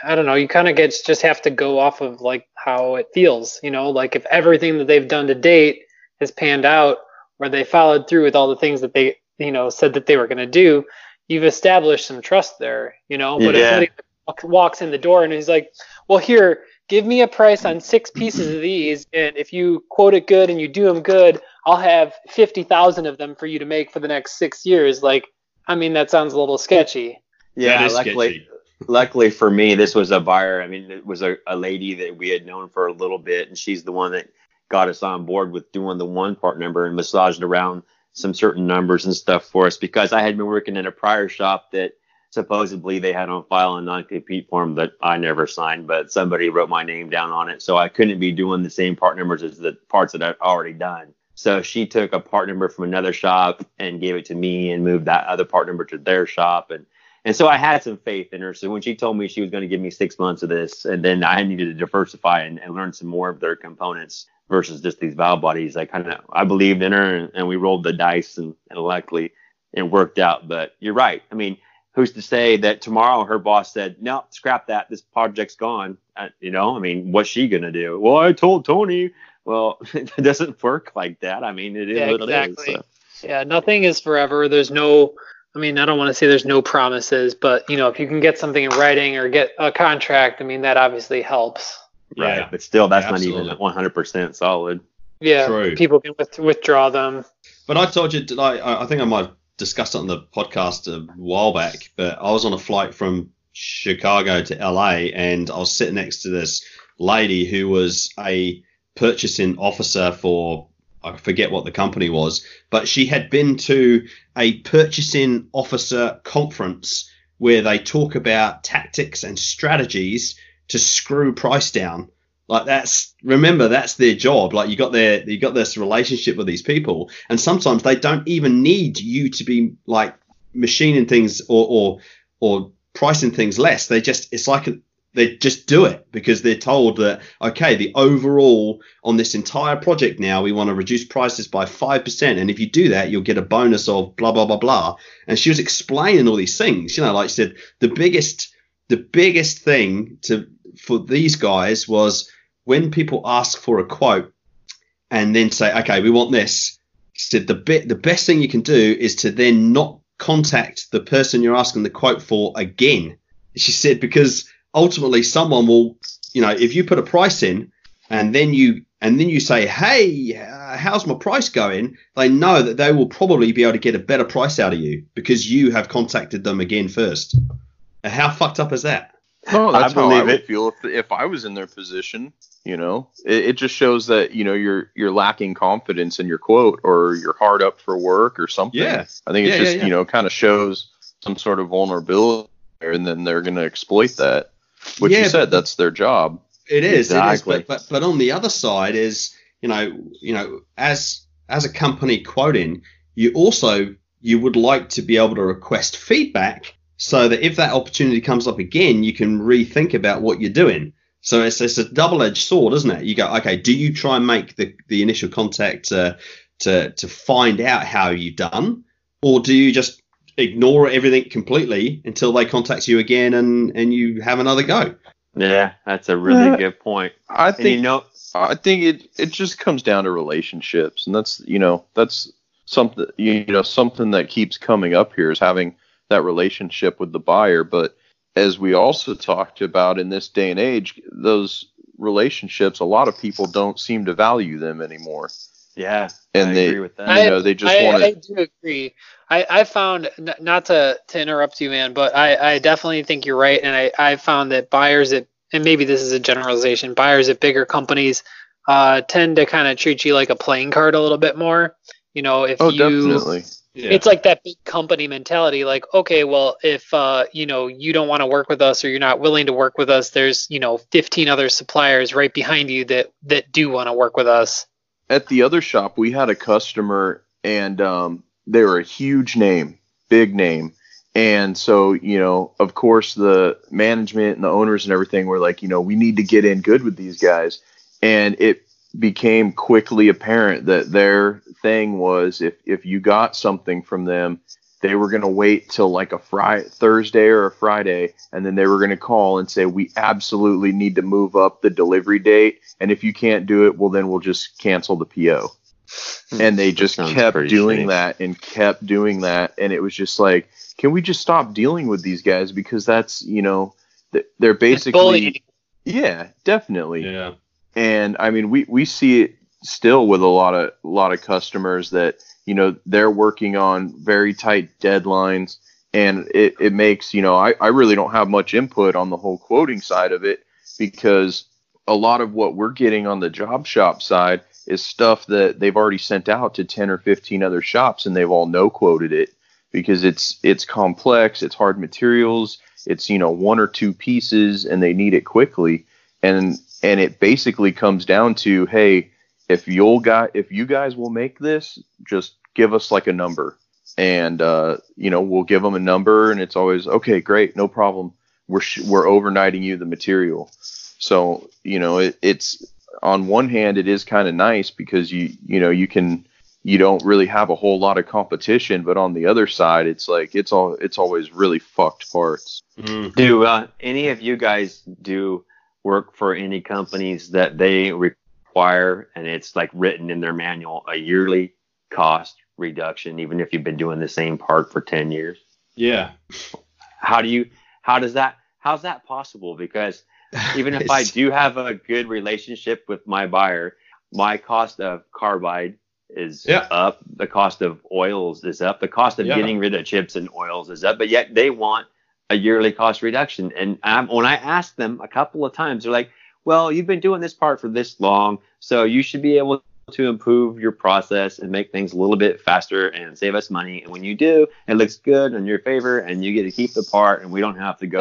I don't know. You kind of get just have to go off of like how it feels, you know, like if everything that they've done to date has panned out or they followed through with all the things that they, you know, said that they were going to do, you've established some trust there, you know. But if Yeah. somebody walk- walks in the door and he's like, well, here, give me a price on six pieces of these, and if you quote it good and you do them good, I'll have 50,000 of them for you to make for the next six years. Like, I mean, that sounds a little sketchy. Yeah, luckily, sketchy. luckily for me, this was a buyer. I mean, it was a, a lady that we had known for a little bit, and she's the one that got us on board with doing the one part number and massaged around some certain numbers and stuff for us because I had been working in a prior shop that supposedly they had on file a non-compete form that I never signed, but somebody wrote my name down on it, so I couldn't be doing the same part numbers as the parts that I'd already done. So she took a part number from another shop and gave it to me and moved that other part number to their shop and and so I had some faith in her. So when she told me she was going to give me six months of this, and then I needed to diversify and, and learn some more of their components versus just these valve bodies, I kind of I believed in her, and, and we rolled the dice, and, and luckily it worked out. But you're right. I mean, who's to say that tomorrow her boss said, "No, scrap that. This project's gone." Uh, you know, I mean, what's she gonna do? Well, I told Tony. Well, it doesn't work like that. I mean, it is Yeah, what it is. so. Yeah, nothing is forever. There's no, I mean, I don't want to say there's no promises, but you know, if you can get something in writing or get a contract, I mean, that obviously helps. Right, Yeah. but still, that's Absolutely. not even 100% solid. Yeah, True. people can with, withdraw them. But I told you, like, I I think I might have discussed it on the podcast a while back, but I was on a flight from Chicago to LA and I was sitting next to this lady who was a purchasing officer for, I forget what the company was, but she had been to a purchasing officer conference where they talk about tactics and strategies to screw price down like that's remember that's their job. Like you got their you got this relationship with these people. And sometimes they don't even need you to be like machining things or or or pricing things less. They just it's like they just do it because they're told that okay the overall on this entire project now we want to reduce prices by 5% and if you do that you'll get a bonus of blah blah blah blah. And she was explaining all these things. You know like she said the biggest the biggest thing to for these guys was when people ask for a quote and then say, okay, we want this, said the the best thing you can do is to then not contact the person you're asking the quote for again. She said because ultimately someone will, you know, if you put a price in and then you and then you say, hey, uh, how's my price going? They know that they will probably be able to get a better price out of you because you have contacted them again first. How fucked up is that? No, I that's how I believe would feel if if I was in their position. You know, it, it just shows that you know you're you're lacking confidence in your quote or you're hard up for work or something. Yeah. I think it Yeah, just yeah, yeah. you know kind of shows some sort of vulnerability, there, and then they're going to exploit that. Which you said that's their job. It is, Exactly. it is. But, but but on the other side is, you know, you know, as as a company quoting, you also you would like to be able to request feedback so that if that opportunity comes up again, you can rethink about what you're doing. So it's, it's a double-edged sword, isn't it? You go, okay, do you try and make the, the initial contact uh, to to find out how you've done, or do you just ignore everything completely until they contact you again and and you have another go? Yeah, that's a really Uh, good point. I And you think know, I think it it just comes down to relationships, and that's you know that's something you know something that keeps coming up here is having that relationship with the buyer. But as we also talked about in this day and age, those relationships, a lot of people don't seem to value them anymore, yeah, and I they agree with that. I- know, they just I, wanna- I do agree. I, I found n- not to, to interrupt you, man, but I, I definitely think you're right, and I, I found that buyers at and maybe this is a generalization, buyers at bigger companies uh, tend to kind of treat you like a playing card a little bit more. You know, if Oh, you definitely. Yeah. it's like that big company mentality like okay well if uh you know you don't want to work with us or you're not willing to work with us there's you know 15 other suppliers right behind you that that do want to work with us At the other shop, we had a customer, and um, they were a huge name, big name. And so, you know, of course, the management and the owners and everything were like, you know, we need to get in good with these guys. And it became quickly apparent that their thing was if if you got something from them, they were going to wait till like a Friday, Thursday or a Friday, and then they were going to call and say we absolutely need to move up the delivery date, and if you can't do it, well then we'll just cancel the PO. Hmm. And they just Sounds kept doing shitty. that and kept doing that, and it was just like, can we just stop dealing with these guys because that's you know they're basically yeah definitely yeah. and I mean we we see it still with a lot of a lot of customers that you know they're working on very tight deadlines. And it, it makes you know I, I really don't have much input on the whole quoting side of it because a lot of what we're getting on the job shop side is stuff that they've already sent out to 10 or 15 other shops and they've all no quoted it because it's it's complex it's hard materials it's you know one or two pieces and they need it quickly. And and it basically comes down to hey if you'll got if you guys will make this just give us like a number. And uh, you know we'll give them a number and it's always okay great no problem. We're sh- we're overnighting you the material. So you know it, it's on one hand it is kind of nice because you you know you can you don't really have a whole lot of competition but on the other side it's like it's all it's always really fucked parts. Mm. Do uh, any of you guys do work for any companies that they require, and it's like written in their manual, a yearly cost reduction, even if you've been doing the same part for 10 years? Yeah. How do you, how does that, how's that possible? Because even if I do have a good relationship with my buyer, my cost of carbide is Yeah. up, the cost of oils is up, the cost of Yeah. getting rid of chips and oils is up, but yet they want a yearly cost reduction. And I'm, when I ask them a couple of times, they're like, "Well, you've been doing this part for this long, so you should be able to improve your process and make things a little bit faster and save us money. And when you do, it looks good in your favor, and you get to keep the part, and we don't have to go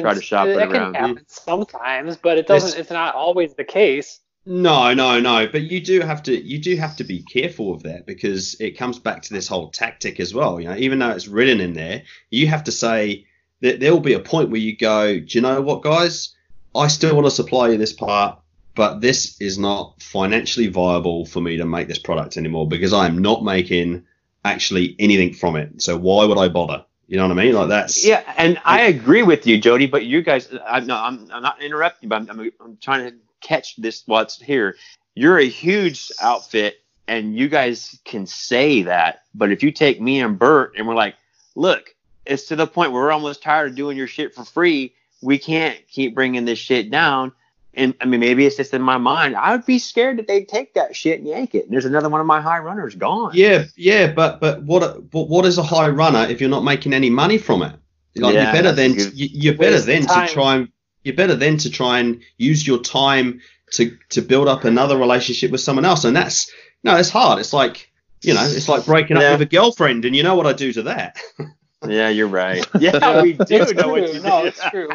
try to shop that it can around." happen sometimes but it doesn't It's- it's not always the case No, no, no. But you do have to you do have to be careful of that because it comes back to this whole tactic as well. You know, even though it's written in there, you have to say that there will be a point where you go, do you know what, guys? I still want to supply you this part, but this is not financially viable for me to make this product anymore because I am not making actually anything from it. So why would I bother? You know what I mean? Like that's Yeah, and I agree with you, Jody. But you guys, I'm no, I'm, I'm not interrupting, but I'm, I'm, I'm trying to catch this what's here. You're a huge outfit, and you guys can say that. But if you take me and Bert, and we're like, look, it's to the point where we're almost tired of doing your shit for free. We can't keep bringing this shit down. And I mean, maybe it's just in my mind. I would be scared that they'd take that shit and yank it. And there's another one of my high runners gone. Yeah, yeah, but but what but what is a high runner if you're not making any money from it? Like Yeah, you're better than good- you're better than to try and you're better than to try and use your time to to build up another relationship with someone else, and that's no, it's hard. It's like you know, it's like breaking Yeah. up with a girlfriend, and you know what I do to that. Yeah, you're right. Yeah, we do it's know what you no do. it's true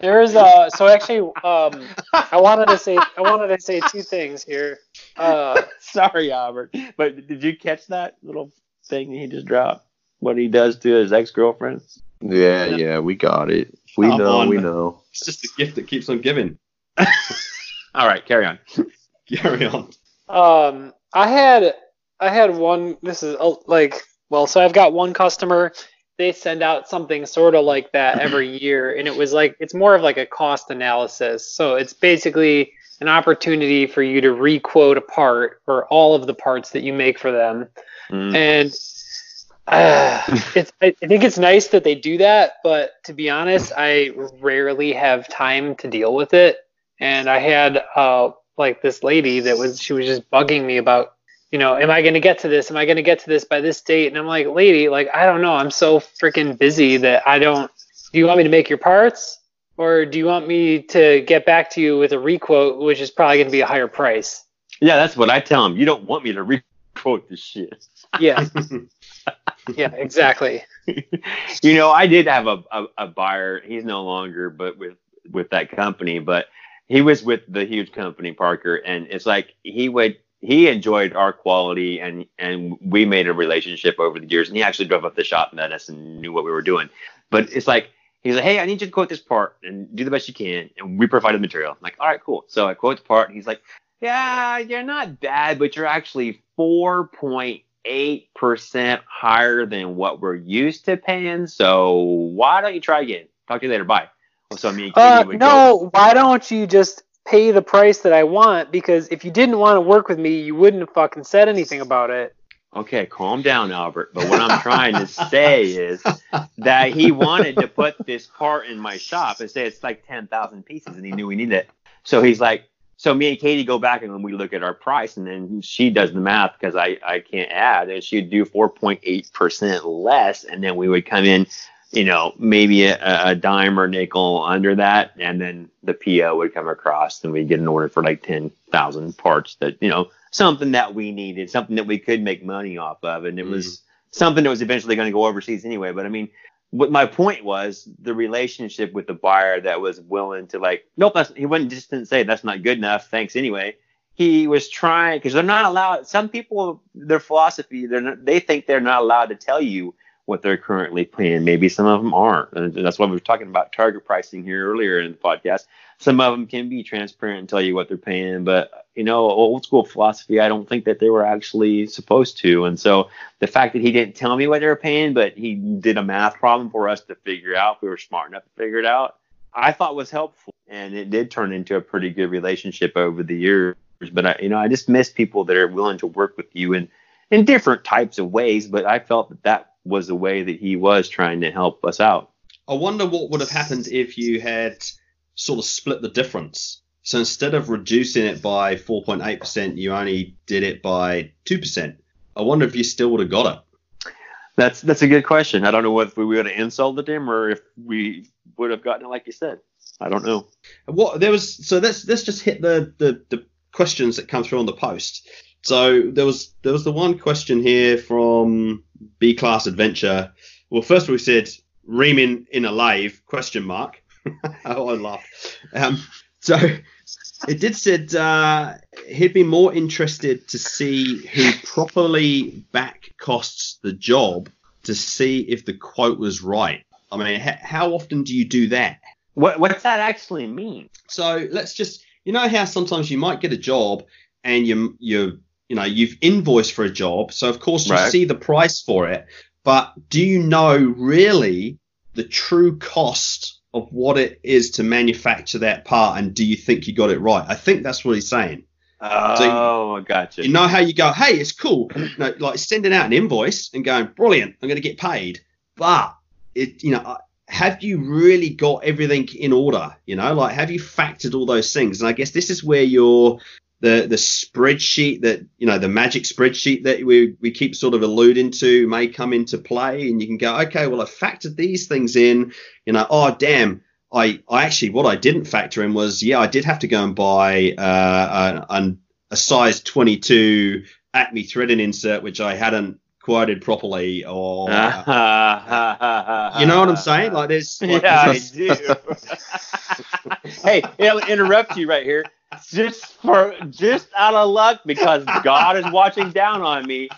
there's uh so actually um i wanted to say i wanted to say two things here uh Sorry, Albert. But did you catch that little thing he just dropped? What he does to his ex girlfriend? yeah yeah we got it we Come know on. we know It's just a gift that keeps on giving. All right, carry on. Carry on. Um, I had I had one. This is uh, like well, so I've got one customer. They send out something sort of like that every year, and it was like it's more of like a cost analysis. So it's basically an opportunity for you to requote a part or all of the parts that you make for them, Mm. and uh, it's I, I think it's nice that they do that. But to be honest, I rarely have time to deal with it. And I had uh, like this lady that was she was just bugging me about you know am i going to get to this am i going to get to this by this date and i'm like lady like i don't know i'm so freaking busy that i don't do you want me to make your parts or do you want me to get back to you with a requote which is probably going to be a higher price Yeah, that's what I tell him. You don't want me to requote this shit. Yeah. yeah, exactly. you know, I did have a, a, a buyer. He's no longer, but with with that company, but he was with the huge company Parker, and it's like he would he enjoyed our quality and and we made a relationship over the years. And he actually drove up the shop met us and knew what we were doing. But it's like he's like hey i need you to quote this part and do the best you can. And we provided the material. I'm like all right cool. So i quote the part and he's like yeah you're not bad but you're actually 4.8% higher than what we're used to paying. So why don't you try again? Talk to you later. Bye. So me and Katie Uh, no, go, why don't you just pay the price that I want? Because if you didn't want to work with me, you wouldn't have fucking said anything about it. Okay, calm down, Albert. But what I'm trying to say is that he wanted to put this part in my shop and say it's like 10,000 pieces and he knew we needed it. So he's like, so me and Katie go back and we look at our price and then she does the math because I, I can't add and she'd do 4.8% less and then we would come in, you know, maybe a, a dime or nickel under that and then the PO would come across and we'd get an order for like 10,000 parts that, you know, something that we needed, something that we could make money off of. And it mm-hmm. was something that was eventually going to go overseas anyway. But I mean, what my point was the relationship with the buyer that was willing to like, nope, that's, he wouldn't just didn't say that's not good enough. Thanks anyway. He was trying because they're not allowed. Some people, their philosophy, they're not, they think they're not allowed to tell you what they're currently paying. Maybe some of them aren't, and that's why we were talking about target pricing here earlier in the podcast. Some of them can be transparent and tell you what they're paying, but you know, old school philosophy, I don't think that they were actually supposed to. And so the fact that he didn't tell me what they were paying, but he did a math problem for us to figure out, we were smart enough to figure it out. I thought was helpful, and it did turn into a pretty good relationship over the years. But I, you know, I just miss people that are willing to work with you in in different types of ways. But I felt that that was the way that he was trying to help us out. I wonder what would have happened if you had sort of split the difference. So instead of reducing it by 4.8%, you only did it by 2%. I wonder if you still would have got it. That's that's a good question. I don't know if we would have insulted him or if we would have gotten it like you said. I don't know. What there was so let's let's just hit the, the the questions that come through on the post. So there was there was the one question here from B Class Adventure. Well, first we said reaming in a lathe question mark. oh, I laughed. Um, so it did said uh, he'd be more interested to see who properly back costs the job to see if the quote was right. I mean, h- how often do you do that? What what's that actually mean? So let's just, you know, how sometimes you might get a job and you you you know you've invoiced for a job, so of course you Right. see the price for it, but do you know really the true cost of what it is to manufacture that part, and do you think you got it right? I think that's what he's saying. Oh, I gotcha. You You know how you go, hey, it's cool, no, like sending out an invoice and going, brilliant, I'm going to get paid, but it, you know, have you really got everything in order? You know, like have you factored all those things? And I guess this is where your the the spreadsheet that you know the magic spreadsheet that we we keep sort of alluding to may come into play, and you can go, okay, well I factored these things in. You know, oh damn. I, I actually what I didn't factor in was yeah I did have to go and buy uh, a, a, a size 22 Acme threading insert which I hadn't quoted properly or uh, you know what I'm saying like there's like, yeah, I do. hey, I'll interrupt you right here. Just for just out of luck because God is watching down on me.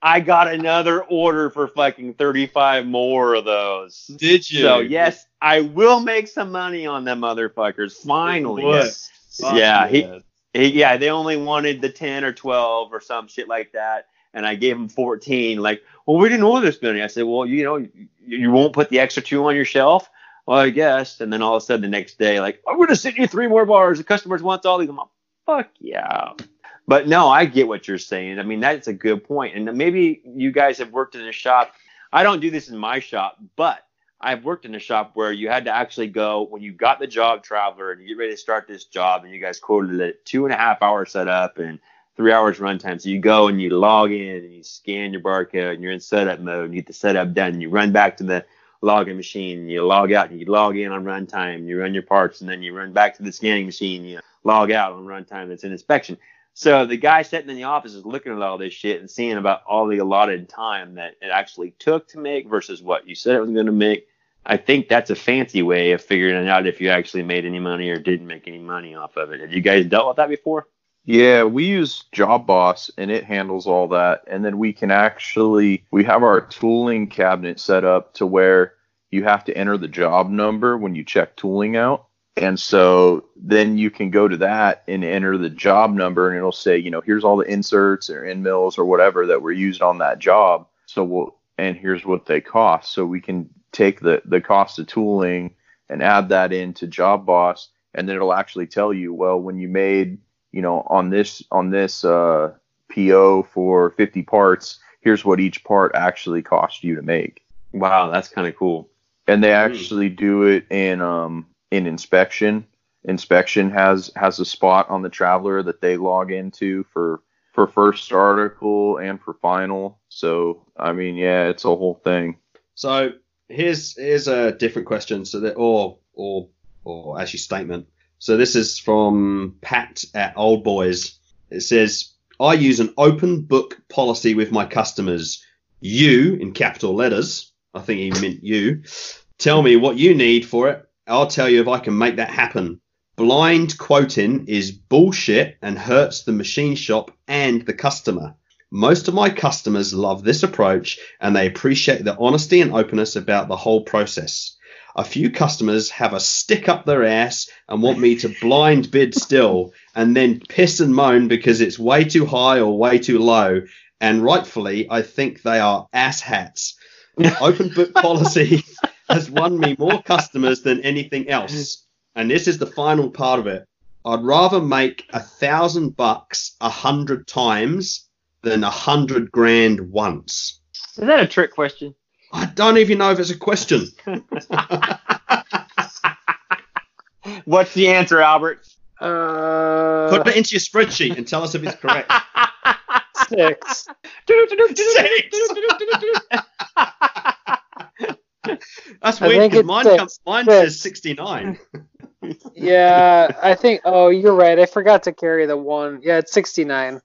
I got another order for fucking 35 more of those. did you So yes, I will make some money on them motherfuckers. Finally. Would. Yes. Yeah, he, he, yeah, they only wanted the 10 or 12 or some shit like that. And I gave them 14. Like, well, we didn't order this many. I said, well, you know, you, you won't put the extra two on your shelf? Well, I guess. And then all of a sudden the next day, like, I'm going to send you three more bars. The customers want all these. I'm like, fuck yeah. But no, I get what you're saying. I mean, that's a good point. And maybe you guys have worked in a shop. I don't do this in my shop, but I've worked in a shop where you had to actually go when you got the job traveler and you get ready to start this job and you guys quoted it two and a half hour setup and three hours runtime. So you go and you log in and you scan your barcode and you're in setup mode and you get the setup done. And you run back to the login machine you log out and you log in on runtime. You run your parts and then you run back to the scanning machine. You log out on runtime that's in inspection. So the guy sitting in the office is looking at all this shit and seeing about all the allotted time that it actually took to make versus what you said it was going to make. I think that's a fancy way of figuring out if you actually made any money or didn't make any money off of it. Have you guys dealt with that before? Yeah, we use Job Boss and it handles all that. And then we can actually we have our tooling cabinet set up to where you have to enter the job number when you check tooling out. And so then you can go to that and enter the job number and it'll say, you know, here's all the inserts or end mills or whatever that were used on that job. So we'll and here's what they cost. So we can take the, the cost of tooling and add that into Job Boss and then it'll actually tell you, well, when you made, you know, on this on this uh, PO for 50 parts, here's what each part actually cost you to make. Wow, that's kind of cool. And they actually do it in um in inspection. Inspection has has a spot on the traveler that they log into for for first article and for final. So I mean, yeah, it's a whole thing. So here's here's a different question. So that or or or actually statement. So this is from Pat at Old Boys. It says, I use an open book policy with my customers. You in capital letters. I think he meant you. Tell me what you need for it. I'll tell you if I can make that happen. Blind quoting is bullshit and hurts the machine shop and the customer. Most of my customers love this approach and they appreciate the honesty and openness about the whole process. A few customers have a stick up their ass and want me to blind bid still and then piss and moan because it's way too high or way too low. And rightfully, I think they are ass hats. Open book policy has won me more customers than anything else. And this is the final part of it. I'd rather make a thousand bucks a hundred times than a hundred grand once. Is that a trick question? I don't even know if it's a question. What's the answer, Albert? Uh, Put it into your spreadsheet and tell us if it's correct. six. six. That's weird because mine, six. comes, mine Six. says 69. Yeah, I think. Oh, you're right. I forgot to carry the one. Yeah, it's 69.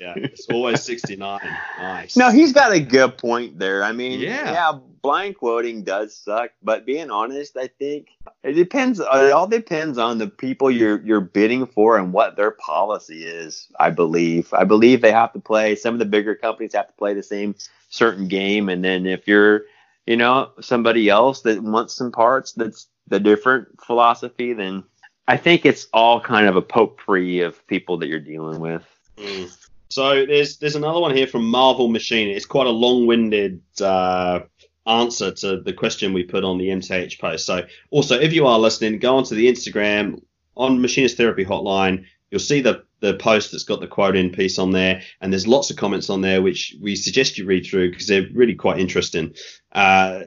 Yeah, it's always 69. Nice. No, he's got a good point there. I mean, Yeah. yeah, blind quoting does suck, but being honest, I think it depends. It all depends on the people you're you're bidding for and what their policy is. I believe. I believe they have to play. Some of the bigger companies have to play the same certain game, and then if you're, you know, somebody else that wants some parts that's the different philosophy, then I think it's all kind of a potpourri of people that you're dealing with. Mm. So there's there's another one here from Marvel Machine. It's quite a long-winded uh, answer to the question we put on the MTH post. So also, if you are listening, go onto the Instagram on Machinist Therapy Hotline. You'll see the the post that's got the quote in piece on there, and there's lots of comments on there which we suggest you read through because they're really quite interesting. Uh,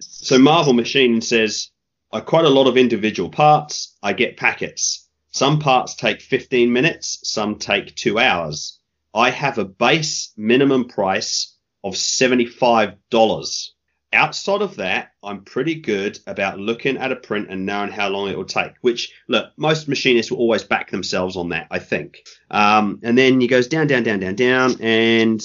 so Marvel Machine says, I quite a lot of individual parts. I get packets. Some parts take 15 minutes, some take two hours. I have a base minimum price of $75. Outside of that, I'm pretty good about looking at a print and knowing how long it will take, which, look, most machinists will always back themselves on that, I think. Um, and then he goes down, down, down, down, down, and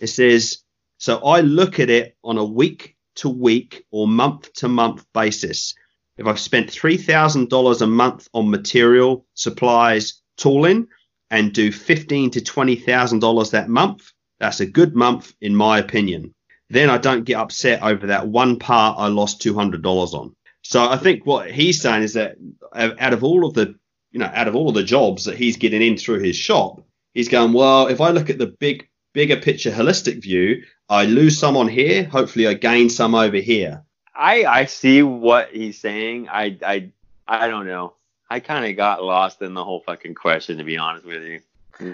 it says, so I look at it on a week to week or month to month basis. If I've spent $3,000 a month on material, supplies, tooling, and do fifteen to twenty thousand dollars that month, that's a good month in my opinion. Then I don't get upset over that one part I lost two hundred dollars on. So I think what he's saying is that out of all of the you know out of all of the jobs that he's getting in through his shop, he's going well. If I look at the big bigger picture holistic view, I lose some on here. Hopefully, I gain some over here. I I see what he's saying. I I I don't know. I kind of got lost in the whole fucking question, to be honest with you.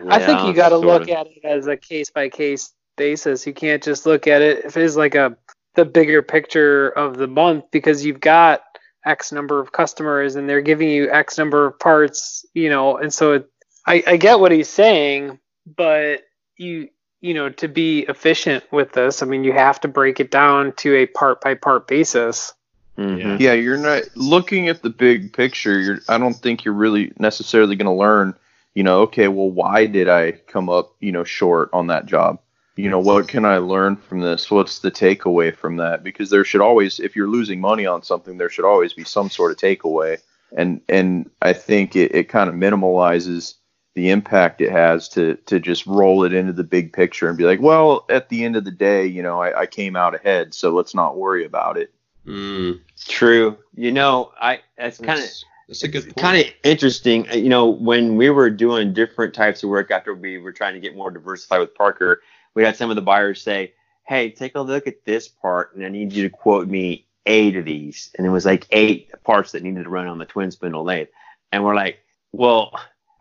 I think you got to look of. at it as a case by case basis. You can't just look at it if it's like a the bigger picture of the month because you've got X number of customers and they're giving you X number of parts, you know, and so it, I, I get what he's saying, but you you know to be efficient with this, I mean you have to break it down to a part by part basis. Mhm. Yeah. Yeah, you're not looking at the big picture. You're I don't think you're really necessarily going to learn you know, okay, well, why did I come up, you know, short on that job? You know, what can I learn from this? What's the takeaway from that? Because there should always, if you're losing money on something, there should always be some sort of takeaway. And and I think it, it kind of minimalizes the impact it has to to just roll it into the big picture and be like, well, at the end of the day, you know, I, I came out ahead, so let's not worry about it. Mm, True. You know, I that's kind of that's, a good kind of interesting. Uh, You know, when we were doing different types of work after we were trying to get more diversified with Parker, we had some of the buyers say, "Hey, take a look at this part, and I need you to quote me eight of these." And it was like eight parts that needed to run on the twin spindle lathe, and we're like, "Well."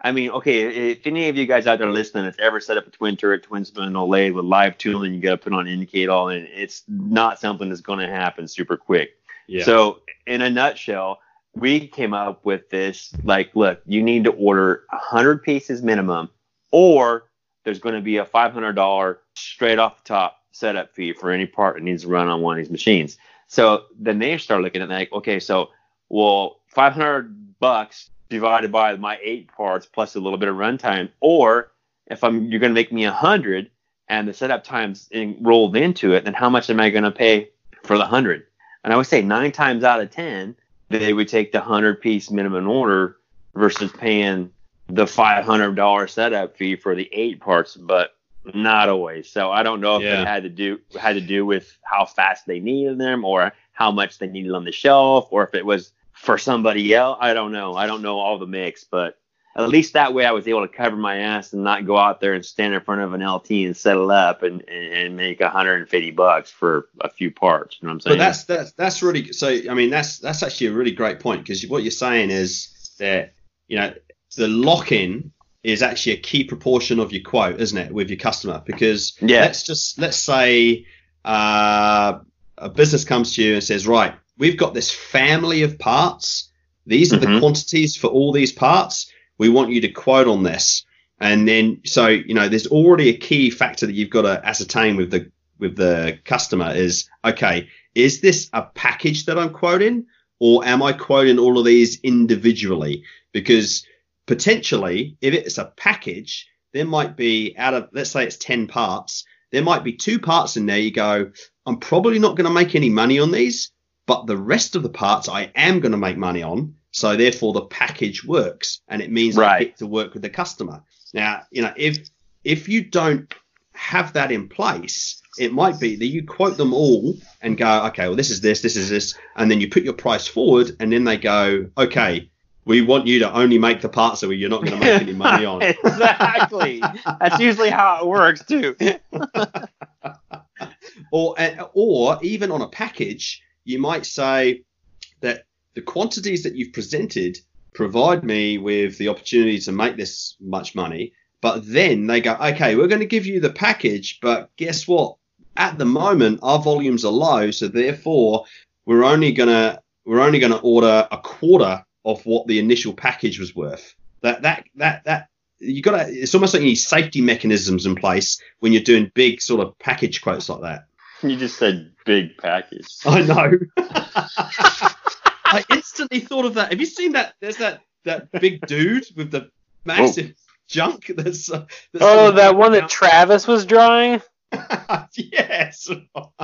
I mean, okay, if any of you guys out there listening that's ever set up a twin turret, twin spindle lathe with live tooling, you got to put on indicate all, and it's not something that's going to happen super quick. yeah. So, in a nutshell, we came up with this like, look, you need to order 100 pieces minimum, or there's going to be a $500 straight off the top setup fee for any part that needs to run on one of these machines. So then they start looking at it like, okay, so well, 500 bucks divided by my eight parts plus a little bit of runtime, or if I'm you're going to make me a hundred and the setup time's in, rolled into it, then how much am I going to pay for the hundred? And I would say nine times out of ten, they would take the hundred piece minimum order versus paying the five hundred dollar setup fee for the eight parts, but not always. So I don't know if Yeah. it had to do had to do with how fast they needed them or how much they needed on the shelf or if it was for somebody else. I don't know. I don't know all the mix, but at least that way I was able to cover my ass and not go out there and stand in front of an LT and settle up and, and, and make 150 bucks for a few parts. You know what I'm saying? But that's that's that's really so. I mean, that's that's actually a really great point because what you're saying is that you know the lock-in is actually a key proportion of your quote, isn't it, with your customer? Because Yeah. let's just let's say uh, a business comes to you and says, right, we've got this family of parts. These are the Mhm. quantities for all these parts. We want you to quote on this. And then, so you know, there's already a key factor that you've got to ascertain with the with the customer is okay, is this a package that I'm quoting, or am I quoting all of these individually? Because potentially, if it's a package, there might be out of let's say it's ten parts, there might be two parts in there. You go, I'm probably not going to make any money on these, but the rest of the parts I am going to make money on. So therefore, the package works, and it means I get to work with the customer. Now, you know, if if you don't have that in place, it might be that you quote them all and go, okay, well, this is this, this is this, and then you put your price forward, and then they go, okay, we want you to only make the parts that you're not going to make any money on. exactly. That's usually how it works too. or or even on a package, you might say that the quantities that you've presented provide me with the opportunity to make this much money. But then they go, okay, we're going to give you the package, but guess what? At the moment, our volumes are low, so therefore we're only gonna we're only gonna order a quarter of what the initial package was worth. That that that that you got to. It's almost like you need safety mechanisms in place when you're doing big sort of package quotes like that. You just said big package. I know. I instantly thought of that. Have you seen that? There's that that big dude with the massive junk. That's, uh, that's Oh, that one that Travis was drawing. yes.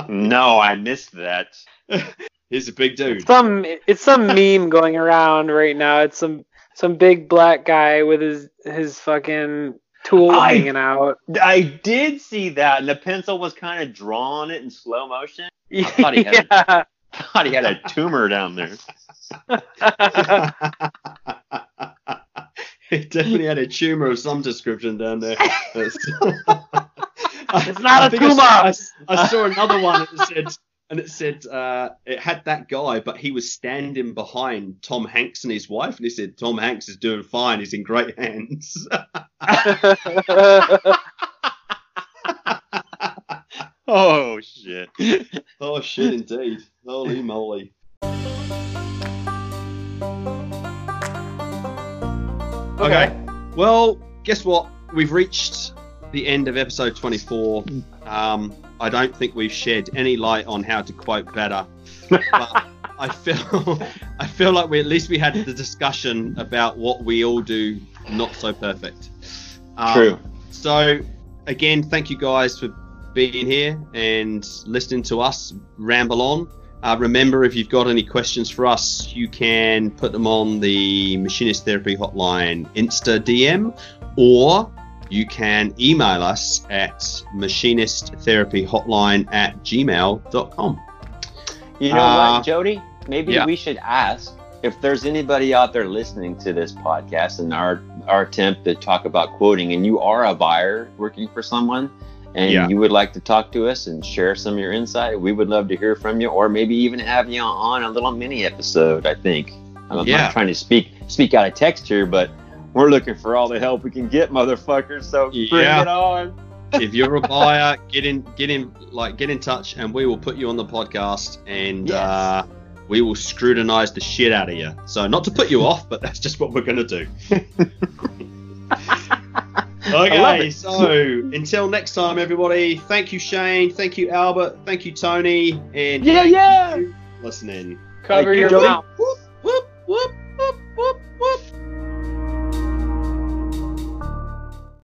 No, I missed that. He's a big dude. Some it's some meme going around right now. It's some some big black guy with his his fucking tool I- hanging out. I did see that, and the pencil was kind of drawn it in slow motion. thought he had yeah. I thought he had a tumor down there. he definitely had a tumor of some description down there. It's, not I a think I tumor. saw- I, I saw another one and it said, and it said uh, it had that guy, but he was standing behind Tom Hanks and his wife, and he said Tom Hanks is doing fine. He's in great hands. Oh shit! oh shit, indeed. Holy moly. Okay. Well, guess what? We've reached the end of episode 24. Um, I don't think we've shed any light on how to quote better. But I feel I feel like we at least we had the discussion about what we all do not so perfect. Um, True. So, again, thank you guys for being here and listening to us ramble on. Uh, remember, if you've got any questions for us, you can put them on the Machinist Therapy Hotline Insta DM, or you can email us at machinisttherapyhotline at gmail.com. You know Uh, what, Jody? Maybe yeah. we should ask if there's anybody out there listening to this podcast and our our attempt to talk about quoting, and you are a buyer working for someone, and Yeah. you would like to talk to us and share some of your insight, we would love to hear from you, or maybe even have you on a little mini episode. I think I'm Yeah. not trying to speak speak out of text here, but we're looking for all the help we can get, motherfuckers. So bring Yeah. it on. if you're a buyer, get in, get in, like, get in touch, and we will put you on the podcast, and Yes. uh, we will scrutinize the shit out of you. So, not to put you off, but that's just what we're going to do. okay, so until next time, everybody, thank you, Shane. Thank you, Albert. Thank you, Tony. And yeah, yeah. Listening. Cover thank your you, mouth. Whoop, whoop, whoop, whoop, whoop, whoop.